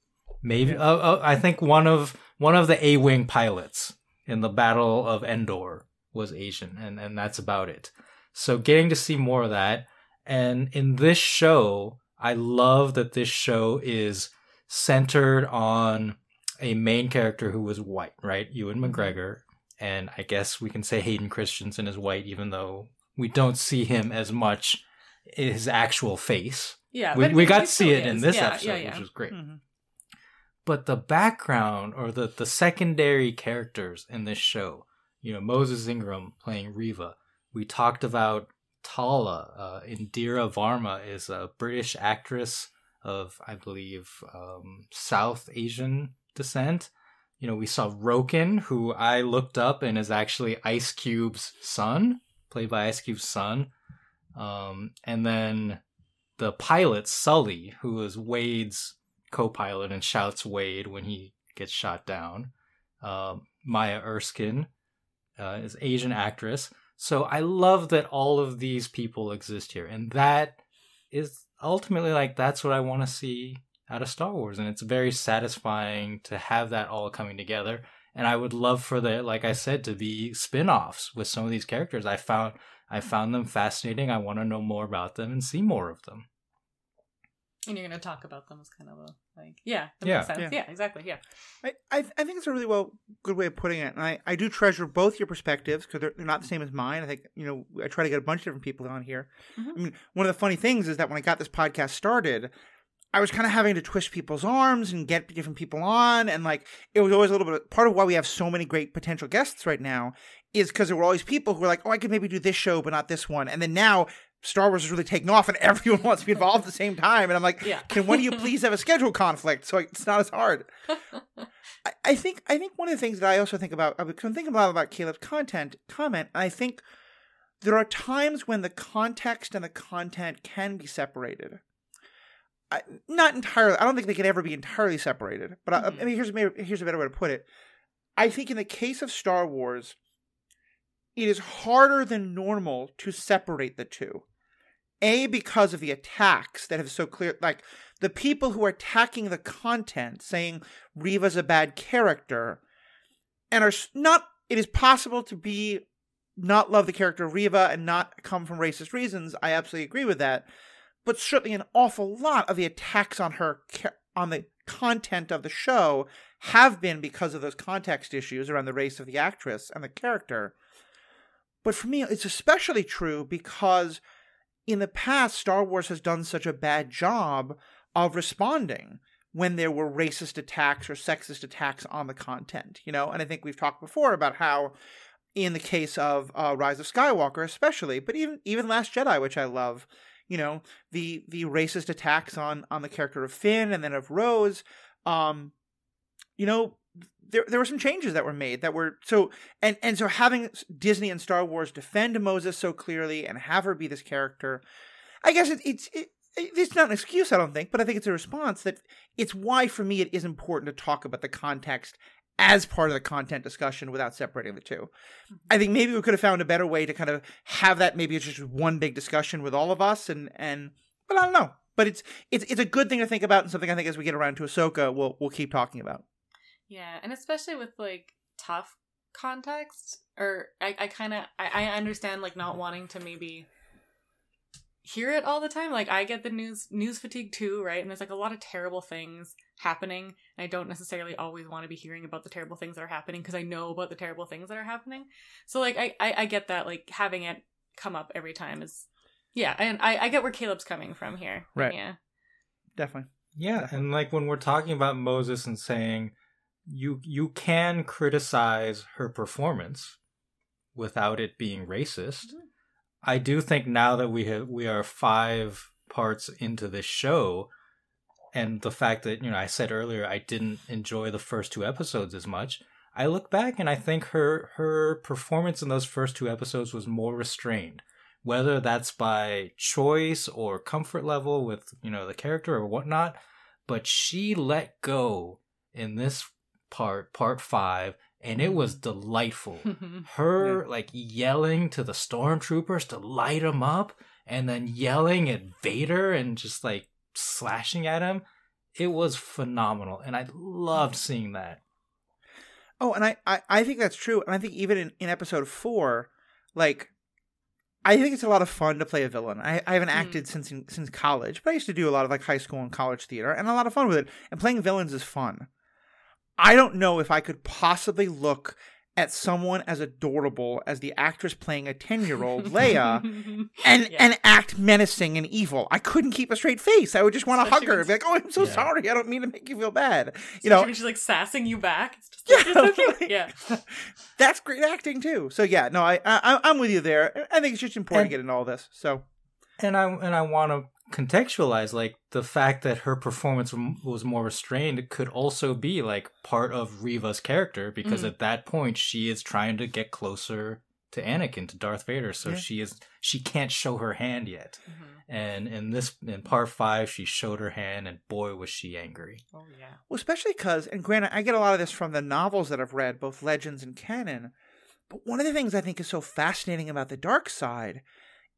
Maybe yeah. uh, uh, I think one of one of the A-wing pilots in the Battle of Endor was Asian, and, and that's about it. So getting to see more of that. And in this show, I love that this show is centered on a main character who was white, right? Ewan mm-hmm. McGregor. And I guess we can say Hayden Christensen is white, even though we don't see him as much his actual face. Yeah, we, we got to see it is. in this yeah, episode, yeah, yeah. which was great. Mm-hmm but the background or the, the secondary characters in this show, you know, Moses Ingram playing Reva. We talked about Tala. Uh, Indira Varma is a British actress of, I believe, um, South Asian descent. You know, we saw Roken, who I looked up and is actually Ice Cube's son, played by Ice Cube's son. Um, and then the pilot, Sully, who is Wade's co-pilot and shouts Wade when he gets shot down. Uh, Maya Erskine uh, is Asian actress. So I love that all of these people exist here, and that is ultimately like that's what I want to see out of Star Wars, and it's very satisfying to have that all coming together. And I would love for the, like I said, to be spin-offs with some of these characters. I found I found them fascinating. I want to know more about them and see more of them. And you're going to talk about them as kind of a like, yeah, that yeah. makes sense. Yeah. yeah, exactly. Yeah, I, I, I think it's a really well good way of putting it, and I, I do treasure both your perspectives because they're, they're not the same as mine. I think you know I try to get a bunch of different people on here. Mm-hmm. I mean, one of the funny things is that when I got this podcast started, I was kind of having to twist people's arms and get different people on, and like it was always a little bit part of why we have so many great potential guests right now is because there were always people who were like, "Oh, I could maybe do this show, but not this one," and then now Star Wars is really taking off and everyone wants to be involved at the same time. And I'm like, yeah. can one of you please have a schedule conflict so it's not as hard? I, I, think I think one of the things that I also think about, I'm thinking a lot about Caleb's content comment, and I think there are times when the context and the content can be separated. I, not entirely. I don't think they can ever be entirely separated. But mm-hmm. I, I mean, here's here's a better way to put it. I think in the case of Star Wars, it is harder than normal to separate the two. A, because of the attacks that have so clear, like the people who are attacking the content, saying Reva's a bad character, and are not, it is possible to be, not love the character of Reva and not come from racist reasons. I absolutely agree with that. But certainly an awful lot of the attacks on her, on the content of the show, have been because of those context issues around the race of the actress and the character. But for me, it's especially true because in the past, Star Wars has done such a bad job of responding when there were racist attacks or sexist attacks on the content, you know? And I think we've talked before about how in the case of uh, Rise of Skywalker especially, but even even Last Jedi, which I love, you know, the the racist attacks on on the character of Finn and then of Rose, um, you know, there there were some changes that were made that were so and and so having Disney and Star Wars defend Moses so clearly and have her be this character, I guess it, it's it, it's not an excuse, I don't think, but I think it's a response that it's why for me it is important to talk about the context as part of the content discussion without separating the 2 mm-hmm. I think maybe we could have found a better way to kind of have that maybe it's just one big discussion with all of us and and but I don't know. But it's it's it's a good thing to think about and something I think as we get around to Ahsoka we'll we'll keep talking about. Yeah, and especially with like tough context, or I, I kind of I, I understand like not wanting to maybe hear it all the time. Like I get the news news fatigue too, right? And there's like a lot of terrible things happening. And I don't necessarily always want to be hearing about the terrible things that are happening because I know about the terrible things that are happening. So like I, I, I get that like having it come up every time is yeah, and I, I get where Caleb's coming from here. Right. Yeah. Definitely. Yeah, Definitely. and like when we're talking about Moses and saying you you can criticize her performance without it being racist. Mm-hmm. I do think now that we have we are five parts into this show and the fact that you know I said earlier I didn't enjoy the first two episodes as much. I look back and I think her her performance in those first two episodes was more restrained. Whether that's by choice or comfort level with you know the character or whatnot, but she let go in this part, part five, and it was delightful. Her Yeah. like yelling to the stormtroopers to light him up, and then yelling at Vader and just like slashing at him. It was phenomenal, and I loved seeing that. Oh, and I, I, I think that's true. And I think even in, in episode four, like, I think it's a lot of fun to play a villain. I, I haven't Mm. acted since since college, but I used to do a lot of like high school and college theater, and a lot of fun with it. And playing villains is fun. I don't know if I could possibly look at someone as adorable as the actress playing a ten year old Leia and Yeah. and act menacing and evil. I couldn't keep a straight face. I would just want to hug her and be like, "Oh, I'm so Yeah. sorry. I don't mean to make you feel bad." You Especially know, when she's like sassing you back. It's just like, Yeah, it's so like- Yeah. that's great acting too. So yeah, no, I, I I'm with you there. I think it's just important And- to get into all this. So and I and I want to contextualize like the fact that her performance was more restrained could also be like part of Reva's character because Mhm. at that point she is trying to get closer to Anakin to Darth Vader so Yeah. she is she can't show her hand yet Mhm. and in this in part 5 she showed her hand and boy was she angry Oh yeah. well, especially because, and granted, I get a lot of this from the novels that I've read, both legends and canon. But one of the things I think is so fascinating about the dark side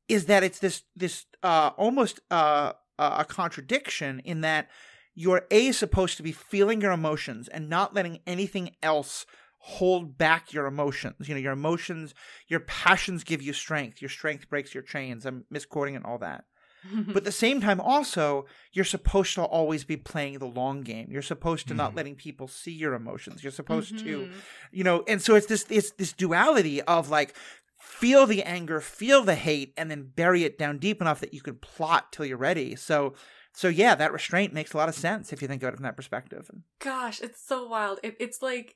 is that it's this this uh, almost uh, a contradiction in that you're a supposed to be feeling your emotions and not letting anything else hold back your emotions. You know, your emotions, your passions give you strength. Your strength breaks your chains. I'm misquoting and all that. But at the same time, also, you're supposed to always be playing the long game. You're supposed to not Mhm. letting people see your emotions. You're supposed to, Mhm. you know, and so it's this it's this duality of like feel the anger, feel the hate, and then bury it down deep enough that you can plot till you're ready. So so yeah, that restraint makes a lot of sense if you think about it from that perspective. Gosh, it's so wild. It, it's like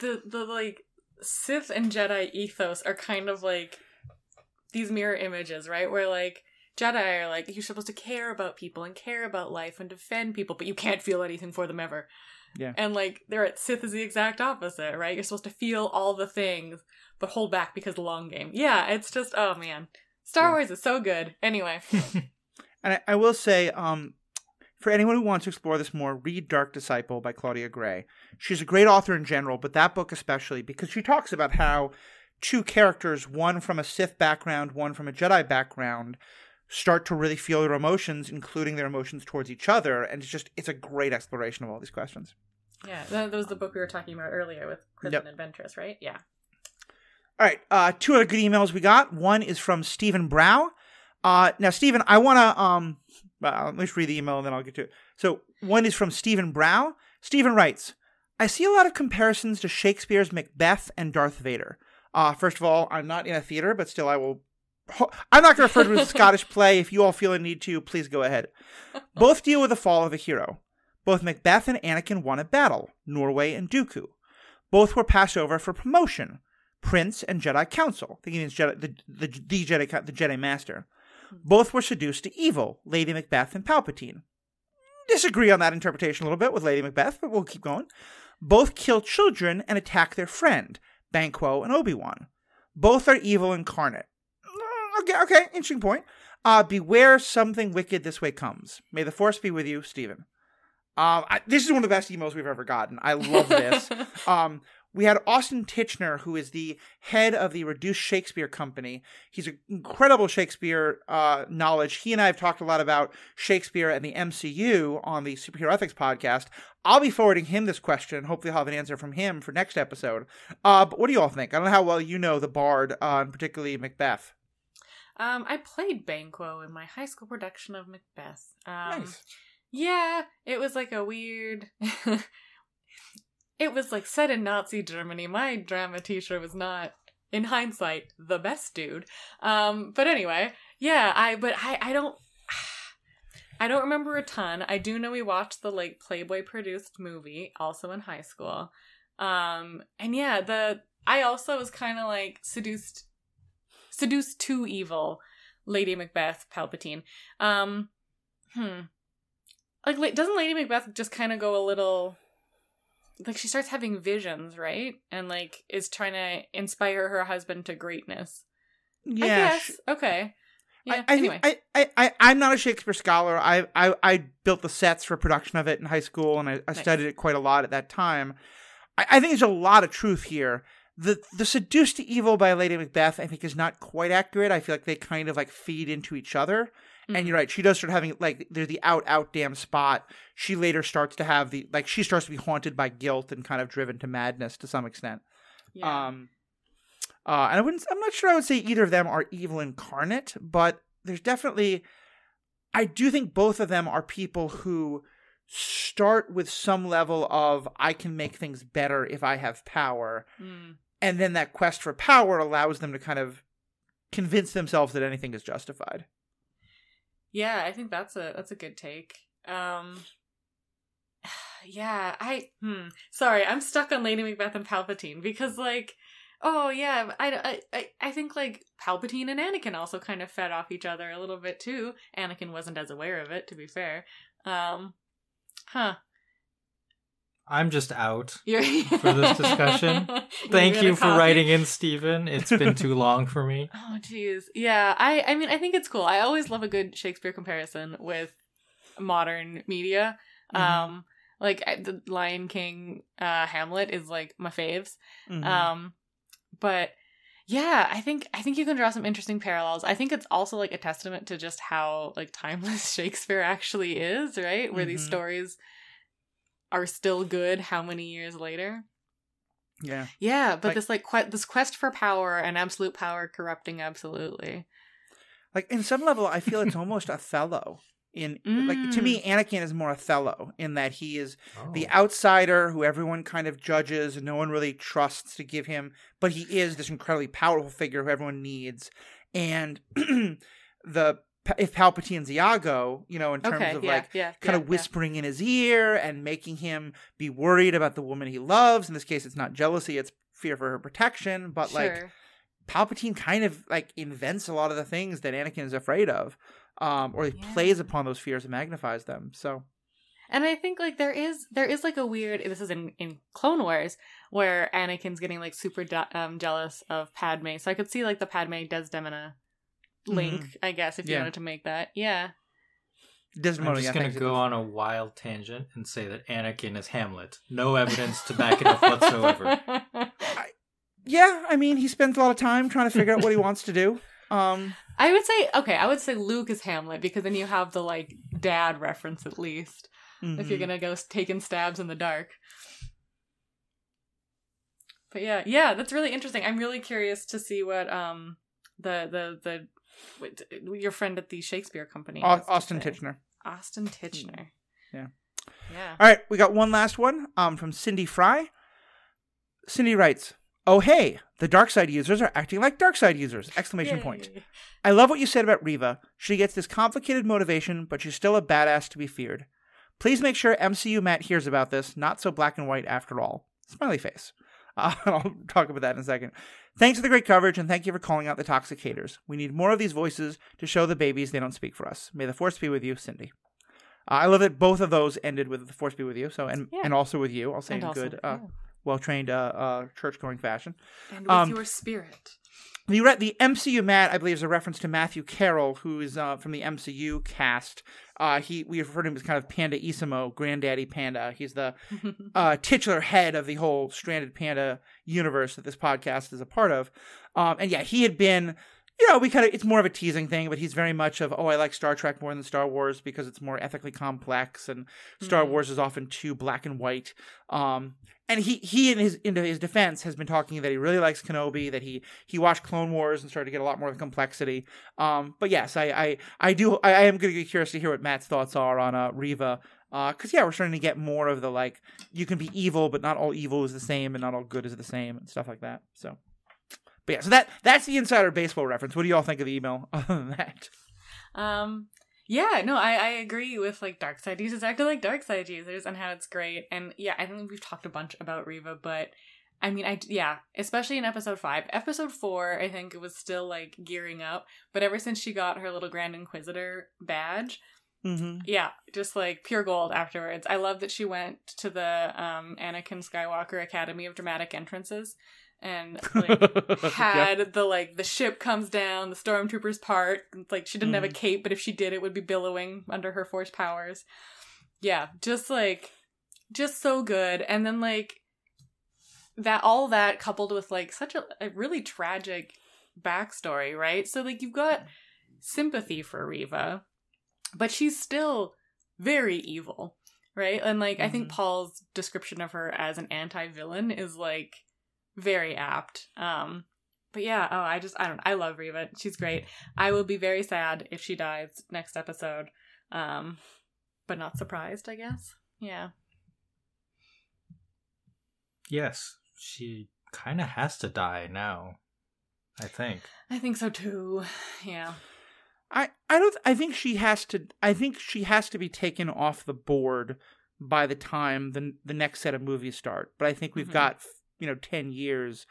the the like Sith and Jedi ethos are kind of like these mirror images, right? Where like Jedi are like you're supposed to care about people and care about life and defend people, but you can't feel anything for them ever. Yeah. And like they're at Sith is the exact opposite, right? You're supposed to feel all the things, but hold back because the long game. Yeah, it's just oh man. Star Yeah. Wars is so good. Anyway. And I, I will say, um, for anyone who wants to explore this more, read Dark Disciple by Claudia Gray. She's a great author in general, but that book especially because she talks about how two characters, one from a Sith background, one from a Jedi background, start to really feel their emotions, including their emotions towards each other. And it's just, it's a great exploration of all these questions. Yeah, that, was the book we were talking about earlier with Chris Yep. and Adventurous, right? Yeah. All right, uh, two other good emails we got. One is from Stephen Brow. Uh, now, Stephen, I want to um, uh, let me just read the email and then I'll get to it. So, one is from Stephen Brow. Stephen writes, "I see a lot of comparisons to Shakespeare's Macbeth and Darth Vader. Uh, first of all, I'm not in a theater, but still, I will. ho- I'm not going to refer to it as a Scottish play. If you all feel a need to, please go ahead. Both deal with the fall of a hero. Both Macbeth and Anakin won a battle, Norway and Dooku. Both were passed over for promotion, Prince and Jedi Council. I think he means Jedi, the, the, the Jedi the Jedi Master. Both were seduced to evil, Lady Macbeth and Palpatine. Disagree on that interpretation a little bit with Lady Macbeth, but we'll keep going. Both kill children and attack their friend, Banquo and Obi Wan. Both are evil incarnate. Mm, Okay, okay, interesting point. Uh, beware something wicked this way comes. May the force be with you, Stephen. Um, I, this is one of the best emails we've ever gotten. I love this. um, we had Austin Tichenor, who is the head of the Reduced Shakespeare Company. He's an incredible Shakespeare uh, knowledge. He and I have talked a lot about Shakespeare and the MCU on the Superhero Ethics podcast. I'll be forwarding him this question. Hopefully, I'll have an answer from him for next episode. Uh, but what do you all think? I don't know how well you know the Bard, uh, and particularly Macbeth. Um, I played Banquo in my high school production of Macbeth. Um, nice. Yeah, it was like a weird. it was like set in Nazi Germany. My drama teacher was not, in hindsight, the best dude. Um, but anyway, yeah, I but I I don't. I don't remember a ton. I do know we watched the like Playboy produced movie also in high school. Um and yeah, the I also was kind of like seduced seduced to evil Lady Macbeth Palpatine. Um hmm like doesn't Lady Macbeth just kind of go a little like she starts having visions, right? And like is trying to inspire her husband to greatness. Yeah, I guess. sh- okay. Yeah. I, I anyway. think I, I, I, I'm not a Shakespeare scholar. I, I, I built the sets for production of it in high school, and I, I Nice. studied it quite a lot at that time. I, I think there's a lot of truth here. The the seduced to evil by Lady Macbeth, I think, is not quite accurate. I feel like they kind of like feed into each other. Mhm. And you're right, she does start having like they're the out out damn spot. She later starts to have the like she starts to be haunted by guilt and kind of driven to madness to some extent. yeah. Um, uh, and I wouldn't. I'm not sure. I would say either of them are evil incarnate, but there's definitely. I do think both of them are people who start with some level of I can make things better if I have power, Mm. and then that quest for power allows them to kind of convince themselves that anything is justified. Yeah, I think that's a that's a good take. Um Yeah, I hmm. Sorry, I'm stuck on Lady Macbeth and Palpatine because like oh yeah, I, I I think like Palpatine and Anakin also kind of fed off each other a little bit too. Anakin wasn't as aware of it to be fair. Um huh. I'm just out. You're For this discussion. Thank you for coffee? writing in, Stephen. It's been too long for me. Oh jeez. Yeah, I I mean I think it's cool. I always love a good Shakespeare comparison with modern media. Mhm. Um like I- the Lion King uh Hamlet is like my faves. Mhm. Um but yeah, I think I think you can draw some interesting parallels. I think it's also like a testament to just how like timeless Shakespeare actually is, right? Where these Mhm. stories are still good how many years later? yeah. Yeah, but Like- this like que- this quest for power and absolute power corrupting absolutely. Like in some level, I feel it's almost Othello. In like to me, mm. Anakin is more Othello in that he is the oh. outsider who everyone kind of judges and no one really trusts to give him, but he is this incredibly powerful figure who everyone needs. And the if Palpatine's Iago, you know, in terms okay, of yeah, like yeah, kind yeah, of whispering in his ear and making him be worried about the woman he loves. In this case, it's not jealousy; it's fear for her protection. But yeah. like Palpatine kind of like invents a lot of the things that Anakin is afraid of, um, or he plays upon those fears and magnifies them. So And I think like there is there is like a weird this is in in Clone Wars where Anakin's getting like super um, jealous of Padme. So I could see like the Padme Desdemona link, I guess, if you Yeah. wanted to make that. Yeah. Desmond, I'm yeah, just gonna go on a wild tangent and say that Anakin is Hamlet. No evidence to back it up whatsoever. Yeah, I mean, he spends a lot of time trying to figure out what he wants to do. Um, I would say okay, I would say Luke is Hamlet because then you have the like dad reference at least. If you're mhm. gonna go taking stabs in the dark. But yeah, yeah, that's really interesting. I'm really curious to see what um the the the your friend at the Shakespeare Company Au- Austin. Tichenor. Austin Tichenor. Yeah. Yeah. All right, we got one last one um, from Cindy Fry. Cindy writes, "Oh hey, the dark side users are acting like dark side users!" Exclamation point. I love what you said about Reva. She gets this complicated motivation, but she's still a badass to be feared. Please make sure MCU Matt hears about this. Not so black and white after all. Smiley face. Uh, I'll talk about that in a second. Thanks for the great coverage, and thank you for calling out the toxicators. We need more of these voices to show the babies they don't speak for us. May the force be with you, Cindy. Uh, I love that both of those ended with the force be with you. So and Yeah. and also with you. I'll say And in also good, uh, you. well trained, uh, uh, church going fashion. and with um, your spirit. The re- the MCU Matt, I believe, is a reference to Matthew Carroll, who is uh, from the MCU cast. Uh, he we refer to him as kind of Panda Isamo, Granddaddy Panda. He's the uh, titular head of the whole Stranded Panda universe that this podcast is a part of. Um, and yeah, he had been, you know, we kind of it's more of a teasing thing, but he's very much of oh, I like Star Trek more than Star Wars because it's more ethically complex, and Star Mhm. Wars is often too black and white. Um, and he he in his into his defense has been talking that he really likes Kenobi, that he he watched Clone Wars and started to get a lot more of the complexity. Um, but yes, I I I do I, I am going to be curious to hear what Matt's thoughts are on uh, Reva. Because yeah, we're starting to get more of the like you can be evil, but not all evil is the same, and not all good is the same, and stuff like that. So, but yeah, so that that's the insider baseball reference. What do you all think of the email other than that? Um yeah, no, I, I agree with like dark side users acting like dark side users and how it's great. And yeah, I think we've talked a bunch about Reva, but I mean, I yeah, especially in episode five. Episode four, I think it was still like gearing up, but ever since she got her little Grand Inquisitor badge, Mm-hmm. yeah, just like pure gold afterwards. I love that she went to the um, Anakin Skywalker Academy of Dramatic Entrances and like had the like the ship comes down, the stormtroopers part. Like she didn't have a Mhm. cape, but if she did, it would be billowing under her force powers. Yeah, just like just so good. And then like that all that coupled with like such a, a really tragic backstory, right? So like you've got sympathy for Reva, but she's still very evil, right? And like I think Mhm. Paul's description of her as an anti-villain is like very apt. Um but yeah, oh I just I don't I love Reva. She's great. I will be very sad if she dies next episode. Um but not surprised, I guess. Yeah. Yes, she kind of has to die now. I think. I think so too. Yeah. I I don't. I think she has to. I think she has to be taken off the board by the time the the next set of movies start. But I think we've Mhm. got you know ten years.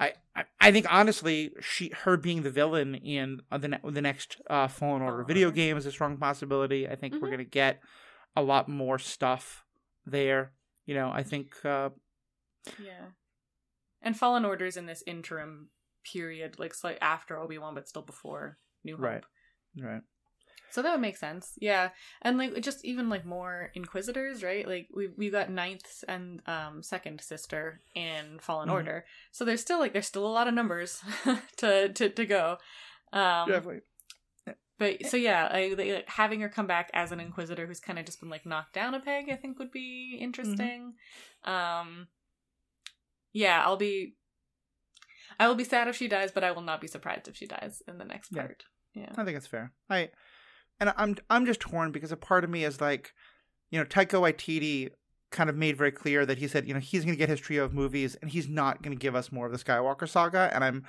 I, I think honestly, she her being the villain in the ne- the next uh, Fallen Order video game is a strong possibility. I think we're Mhm. gonna get a lot more stuff there. You know, I think uh, Yeah. And Fallen Orders in this interim period, like slight after Obi Wan, but still before New Hope. Right. right. So that would make sense. Yeah. And like just even like more Inquisitors, right? Like we we got Ninth and um second sister in Fallen Mhm. Order. So there's still like there's still a lot of numbers to, to to go. Um Definitely. but so yeah, I, like, having her come back as an Inquisitor who's kind of just been like knocked down a peg, I think would be interesting. Um, yeah, I'll be, I will be sad if she dies, but I will not be surprised if she dies in the next Yeah. part. Yeah, I think it's fair. I and I'm I'm just torn because a part of me is like, you know, Taika Waititi kind of made very clear that he said, you know, he's going to get his trio of movies and he's not going to give us more of the Skywalker saga, and I'm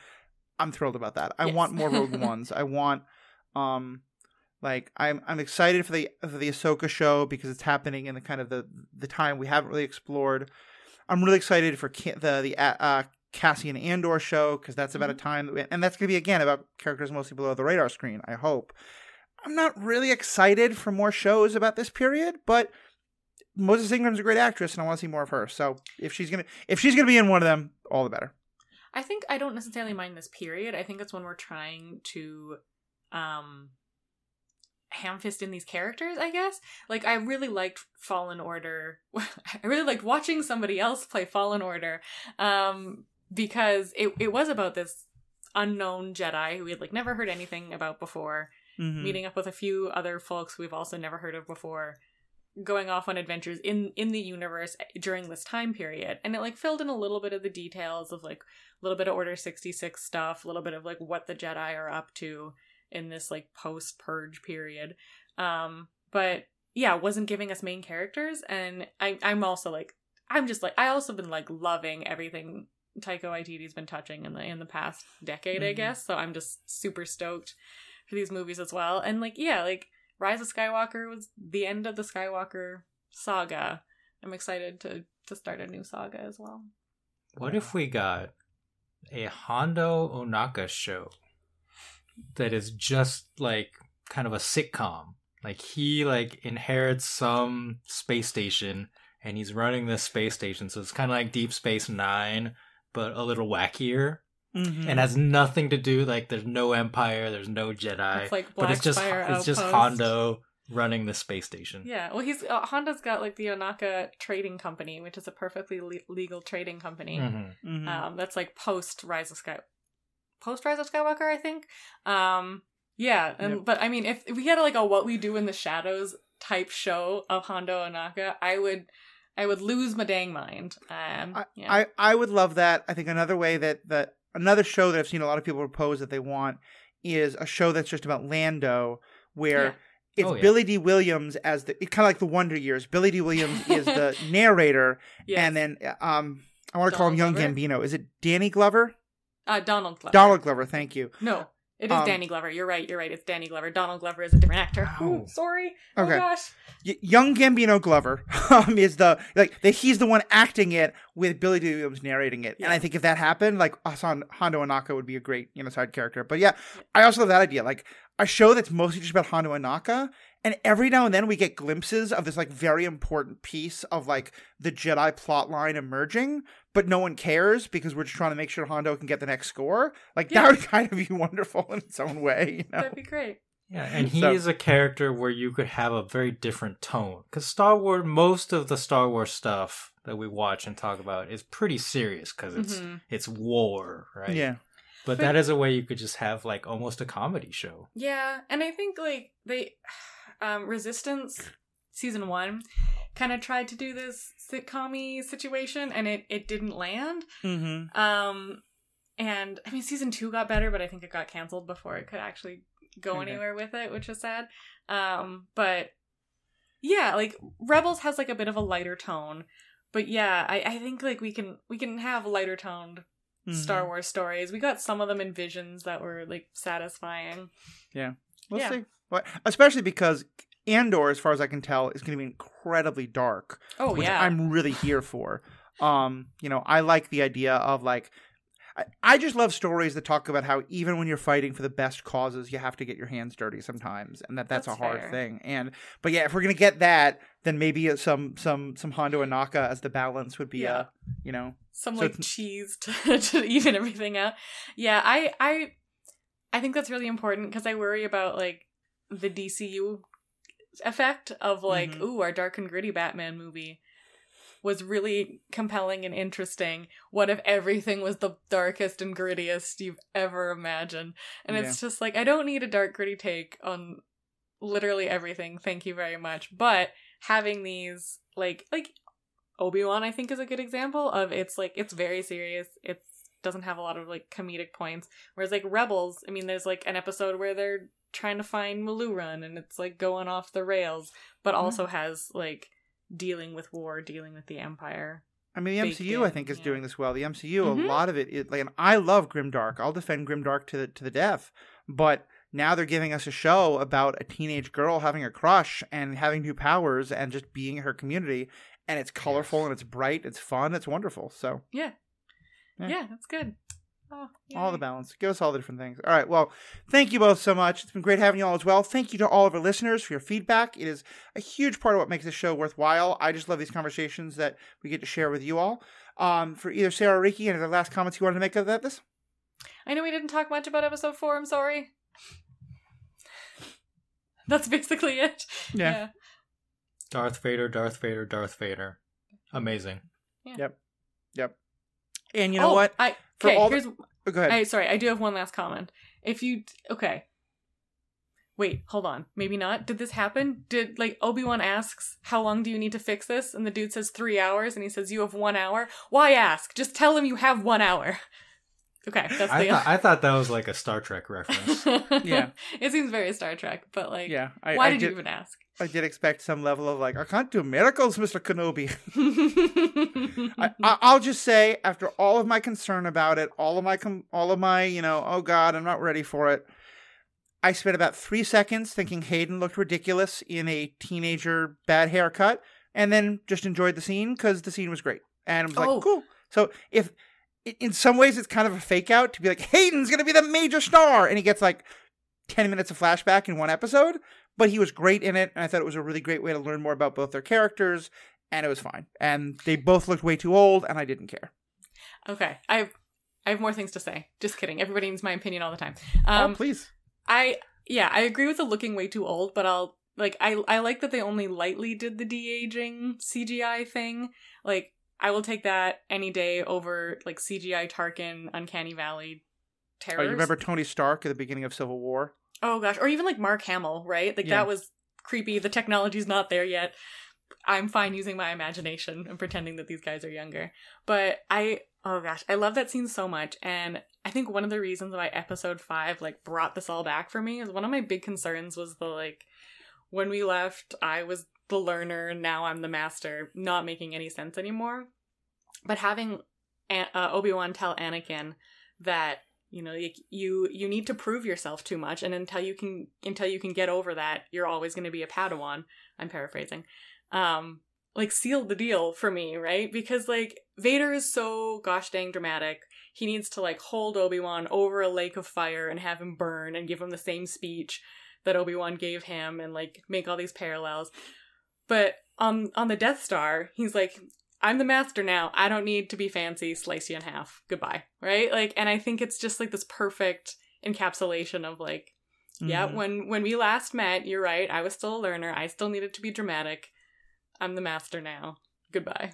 I'm thrilled about that. I Yes. want more Rogue Ones. I want um like I'm I'm excited for the for the Ahsoka show because it's happening in the kind of the the time we haven't really explored. I'm really excited for Ca- the the uh, uh, Cassian Andor show because that's about a time that we, and that's going to be again about characters mostly below the radar screen. I hope. I'm not really excited for more shows about this period, but Moses Ingram's a great actress, and I want to see more of her. So if she's gonna if she's gonna be in one of them, all the better. I think I don't necessarily mind this period. I think it's when we're trying to, um, ham fist in these characters. I guess like I really liked Fallen Order. I really liked watching somebody else play Fallen Order, um, because it it was about this unknown Jedi who we had like never heard anything about before, Mhm. meeting up with a few other folks we've also never heard of before going off on adventures in in the universe during this time period and it like filled in a little bit of the details of like a little bit of order 66 stuff a little bit of like what the jedi are up to in this like post purge period um but yeah wasn't giving us main characters and i i'm also like i'm just like i also been like loving everything Taika Waititi's been touching in the in the past decade, I Mhm. guess. So I'm just super stoked for these movies as well. And like, yeah, like Rise of Skywalker was the end of the Skywalker saga. I'm excited to to start a new saga as well. What if we got a Hondo Ohnaka show that is just like kind of a sitcom? Like he like inherits some space station and he's running this space station, so it's kind of like Deep Space Nine, but a little wackier, Mhm. and has nothing to do. Like there's no Empire, there's no Jedi, It's like but it's just Spire it's just Hondo running the space station. Yeah, well, he's uh, Honda's got like the Ohnaka Trading Company, which is a perfectly le- legal trading company. Mhm. Mhm. Um, that's like post Rise of Sky, post Rise of Skywalker, I think. Um, yeah, and Yep. but I mean, if, if we had like a What We Do in the Shadows type show of Hondo Ohnaka, I would, I would lose my dang mind. Um, I. I I would love that. I think another way that that another show that I've seen a lot of people propose that they want is a show that's just about Lando, where Yeah. it's Oh, yeah. Billy Dee Williams as the kind of like the Wonder Years. Billy Dee Williams is the narrator, Yes. and then um I want to call him Young Donald Gambino. Is it Danny Glover? uh, Donald Glover. Donald Glover. Thank you. No, it is Um, Danny Glover. You're right. You're right. It's Danny Glover. Donald Glover is a different actor. Ooh, Ow. sorry. Okay. Oh gosh. Y- young Gambino Glover um, is the like that he's the one acting it with Billy Dee Williams narrating it. And I think if that happened, like Hasan Hondo Ohnaka would be a great, you know, side character. But yeah, I also love that idea. Like a show that's mostly just about Hondo Ohnaka. And every now and then we get glimpses of this like very important piece of like the Jedi plot line emerging, but no one cares because we're just trying to make sure Hondo can get the next score. Like Yeah. that would kind of be wonderful in its own way, you know. That'd be great. Yeah, and he So- is a character where you could have a very different tone. Because Star Wars, most of the Star Wars stuff that we watch and talk about is pretty serious because it's Mhm. it's war, right? Yeah. But, But- that is a way you could just have like almost a comedy show. Yeah, and I think like they um Resistance season 1 kind of tried to do this sitcom situation and it it didn't land. Mm-hmm. Um and I mean season 2 got better, but I think it got canceled before it could actually go Okay. anywhere with it, which is sad. Um but yeah, like Rebels has like a bit of a lighter tone. But yeah, I, I think like we can we can have lighter toned Mm-hmm. Star Wars stories. We got some of them in visions that were like satisfying. Yeah, we'll Yeah. see. What, especially because Andor, as far as I can tell, is going to be incredibly dark, Oh which yeah. I'm really here for. Um, you know, I like the idea of like, I, I just love stories that talk about how even when you're fighting for the best causes, you have to get your hands dirty sometimes, and that that's, That's a hard fair. thing. And but yeah, if we're gonna get that, then maybe some some some Hondo Ohnaka as the balance would be Yeah. uh you know some So like it's- cheese to, to even everything out. Yeah, I I I think that's really important because I worry about like the DCU effect of like, Mhm. ooh, our dark and gritty Batman movie was really compelling and interesting. What if everything was the darkest and grittiest you've ever imagined? And it's just like I don't need a dark gritty take on literally everything. Thank you very much. But having these like like Obi-Wan I think is a good example of it's like it's very serious. It doesn't have a lot of like comedic points. Whereas like Rebels, I mean there's like an episode where they're trying to find Malurun and it's like going off the rails, but Mhm. also has like dealing with war, dealing with the empire. I mean, the baked MCU, I think, is yeah. doing this well. The MCU, Mhm. a lot of it, is, like, and I love Grimdark. I'll defend Grimdark to the to the death. But now they're giving us a show about a teenage girl having a crush and having new powers and just being her community. And it's colorful Yes. and it's bright, it's fun, it's wonderful. So Yeah. Yeah. Yeah, that's good. Oh, all the balance. Give us all the different things. All right. Well, thank you both so much. It's been great having you all as well. Thank you to all of our listeners for your feedback. It is a huge part of what makes this show worthwhile. I just love these conversations that we get to share with you all. Um, for either Sarah or Riki, any other last comments you wanted to make about this? I know we didn't talk much about episode four. I'm sorry. That's basically it. Yeah. Darth Vader, Darth Vader, Darth Vader. Amazing. Yeah. Yep. Yep. And you know Oh, what? I For okay. all the- here's Oh, go ahead. I sorry. I do have one last comment. If you okay, wait, hold on. Maybe not. Did this happen? Did like Obi Wan asks, "How long do you need to fix this?" And the dude says three hours, and he says, "You have one hour." Why ask? Just tell him you have one hour. Okay, that's I the. thought I thought that was like a Star Trek reference. Yeah. it seems very Star Trek, but like, yeah. I, why I did did, you even ask? I did expect some level of like, I can't do miracles, Mr. Kenobi. I, I, I'll just say, after all of my concern about it, all of my, com- all of my, you know, oh God, I'm not ready for it. I spent about three seconds thinking Hayden looked ridiculous in a teenager bad haircut, and then just enjoyed the scene because the scene was great, and it was like, Oh. cool. So if i- in some ways it's kind of a fake out to be like Hayden's gonna be the major star, and he gets like ten minutes of flashback in one episode, but he was great in it, and I thought it was a really great way to learn more about both their characters, and it was fine. And they both looked way too old, and I didn't care. okay, I have, I have more things to say. Just kidding. Everybody needs my opinion all the time. oh, Um, please. I yeah, I agree with the looking way too old, but I'll like I I like that they only lightly did the de aging CGI thing. Like I will take that any day over like CGI Tarkin Uncanny Valley Oh, terrors. you remember Tony Stark at the beginning of Civil War? Oh gosh, or even like Mark Hamill, right? Like Yeah. that was creepy. The technology's not there yet. I'm fine using my imagination and pretending that these guys are younger. But I oh gosh, I love that scene so much and I think one of the reasons why episode 5 like brought this all back for me is one of my big concerns was the like when we left I was the learner now I'm the master not making any sense anymore. But having uh, Obi-Wan tell Anakin that you know you, you need to prove yourself too much and until you can until you can get over that you're always going to be a padawan i'm paraphrasing um like sealed the deal for me right because like Vader is so gosh dang dramatic. He needs to like hold Obi-Wan over a lake of fire and have him burn and give him the same speech that Obi-Wan gave him and like make all these parallels. But on on the Death Star, he's like I'm the master now. I don't need to be fancy. Slice you in half. Goodbye. Right? Like and I think it's just like this perfect encapsulation of like yeah, Mhm. when when we last met, you're right. I was still a learner. I still needed to be dramatic. I'm the master now. Goodbye.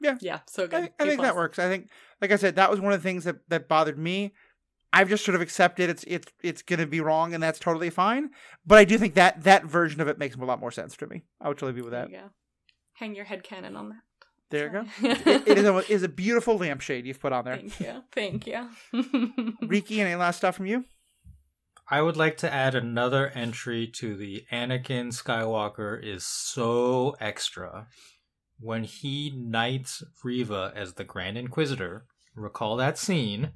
Yeah. Yeah, so I, good. I A think that works. I think, like I said, that was one of the things that, that bothered me. I've just sort of accepted it's it's it's going to be wrong, and that's totally fine. But I do think that that version of it makes a lot more sense to me. I would totally be with There that. you go. Hang your head canon on that. There you go. It, it is a, it is a beautiful lampshade you've put on there. Thank you. Thank you. Riki, any last stuff from you? I would like to add another entry to the Anakin Skywalker is so extra. When he knights Reva as the Grand Inquisitor, recall that scene,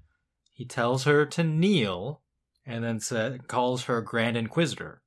he tells her to kneel and then sa calls her Grand Inquisitor.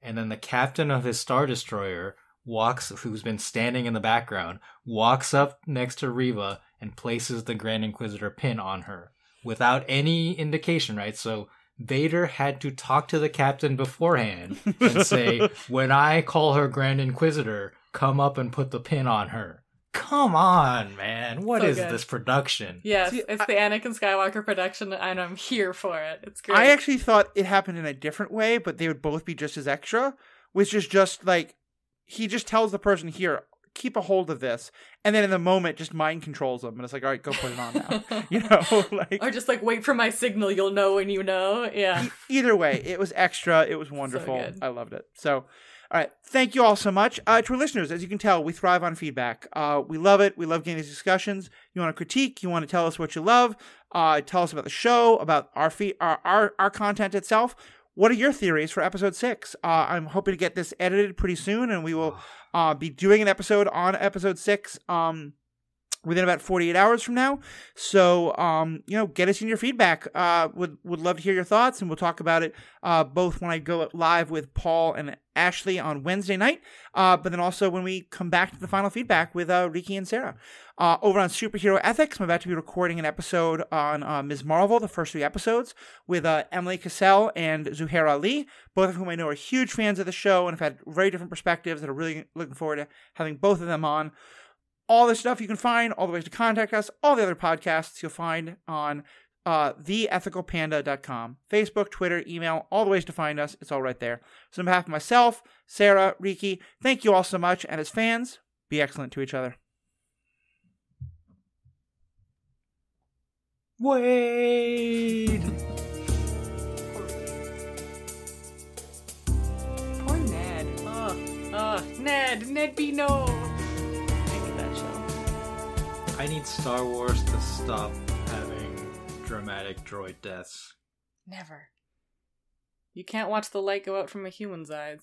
And then the captain of his Star Destroyer walks, who's been standing in the background, walks up next to Reva and places the Grand Inquisitor pin on her without any indication, right? So Vader had to talk to the captain beforehand and say, when I call her Grand Inquisitor, come up and put the pin on her. Come on, man. What So is good. this production? yes, See, it's I- the Anakin Skywalker production, and I'm here for it. It's great. I actually thought it happened in a different way, but they would both be just as extra, which is just like he just tells the person here, keep a hold of this, and then in the moment just mind controls them, and it's like, all right, go put it on now. you know, like or just like wait for my signal. You'll know when you know. Yeah. e- either way, it was extra. It was wonderful. good. I loved it. So, all right. Thank you all so much. Uh, to our listeners, as you can tell, we thrive on feedback. Uh, we love it. We love getting these discussions. You want to critique, you want to tell us what you love, uh, tell us about the show, about our, fe- our, our, our content itself. What are your theories for episode six? Uh, I'm hoping to get this edited pretty soon, and we will uh, be doing an episode on episode six. Um, within about 48 hours from now. So, um, you know, get us in your feedback. Uh, would would love to hear your thoughts, and we'll talk about it uh, both when I go live with Paul and Ashley on Wednesday night, uh, but then also when we come back to the final feedback with uh, Riki and Sarah. Uh, over on Superhero Ethics, I'm about to be recording an episode on uh, Ms. Marvel, the first three episodes, with uh, Emily Cassell and Zuhair Ali, both of whom I know are huge fans of the show and have had very different perspectives that are really looking forward to having both of them on all the stuff you can find, all the ways to contact us, all the other podcasts you'll find on uh, theethicalpanda.com. Facebook, Twitter, email, all the ways to find us. It's all right there. So, on behalf of myself, Sarah, Riki, thank you all so much. And as fans, be excellent to each other. Wade! Poor Ned. Oh, oh, Ned. Ned be no. I need Star Wars to stop having dramatic droid deaths. Never. You can't watch the light go out from a human's eyes.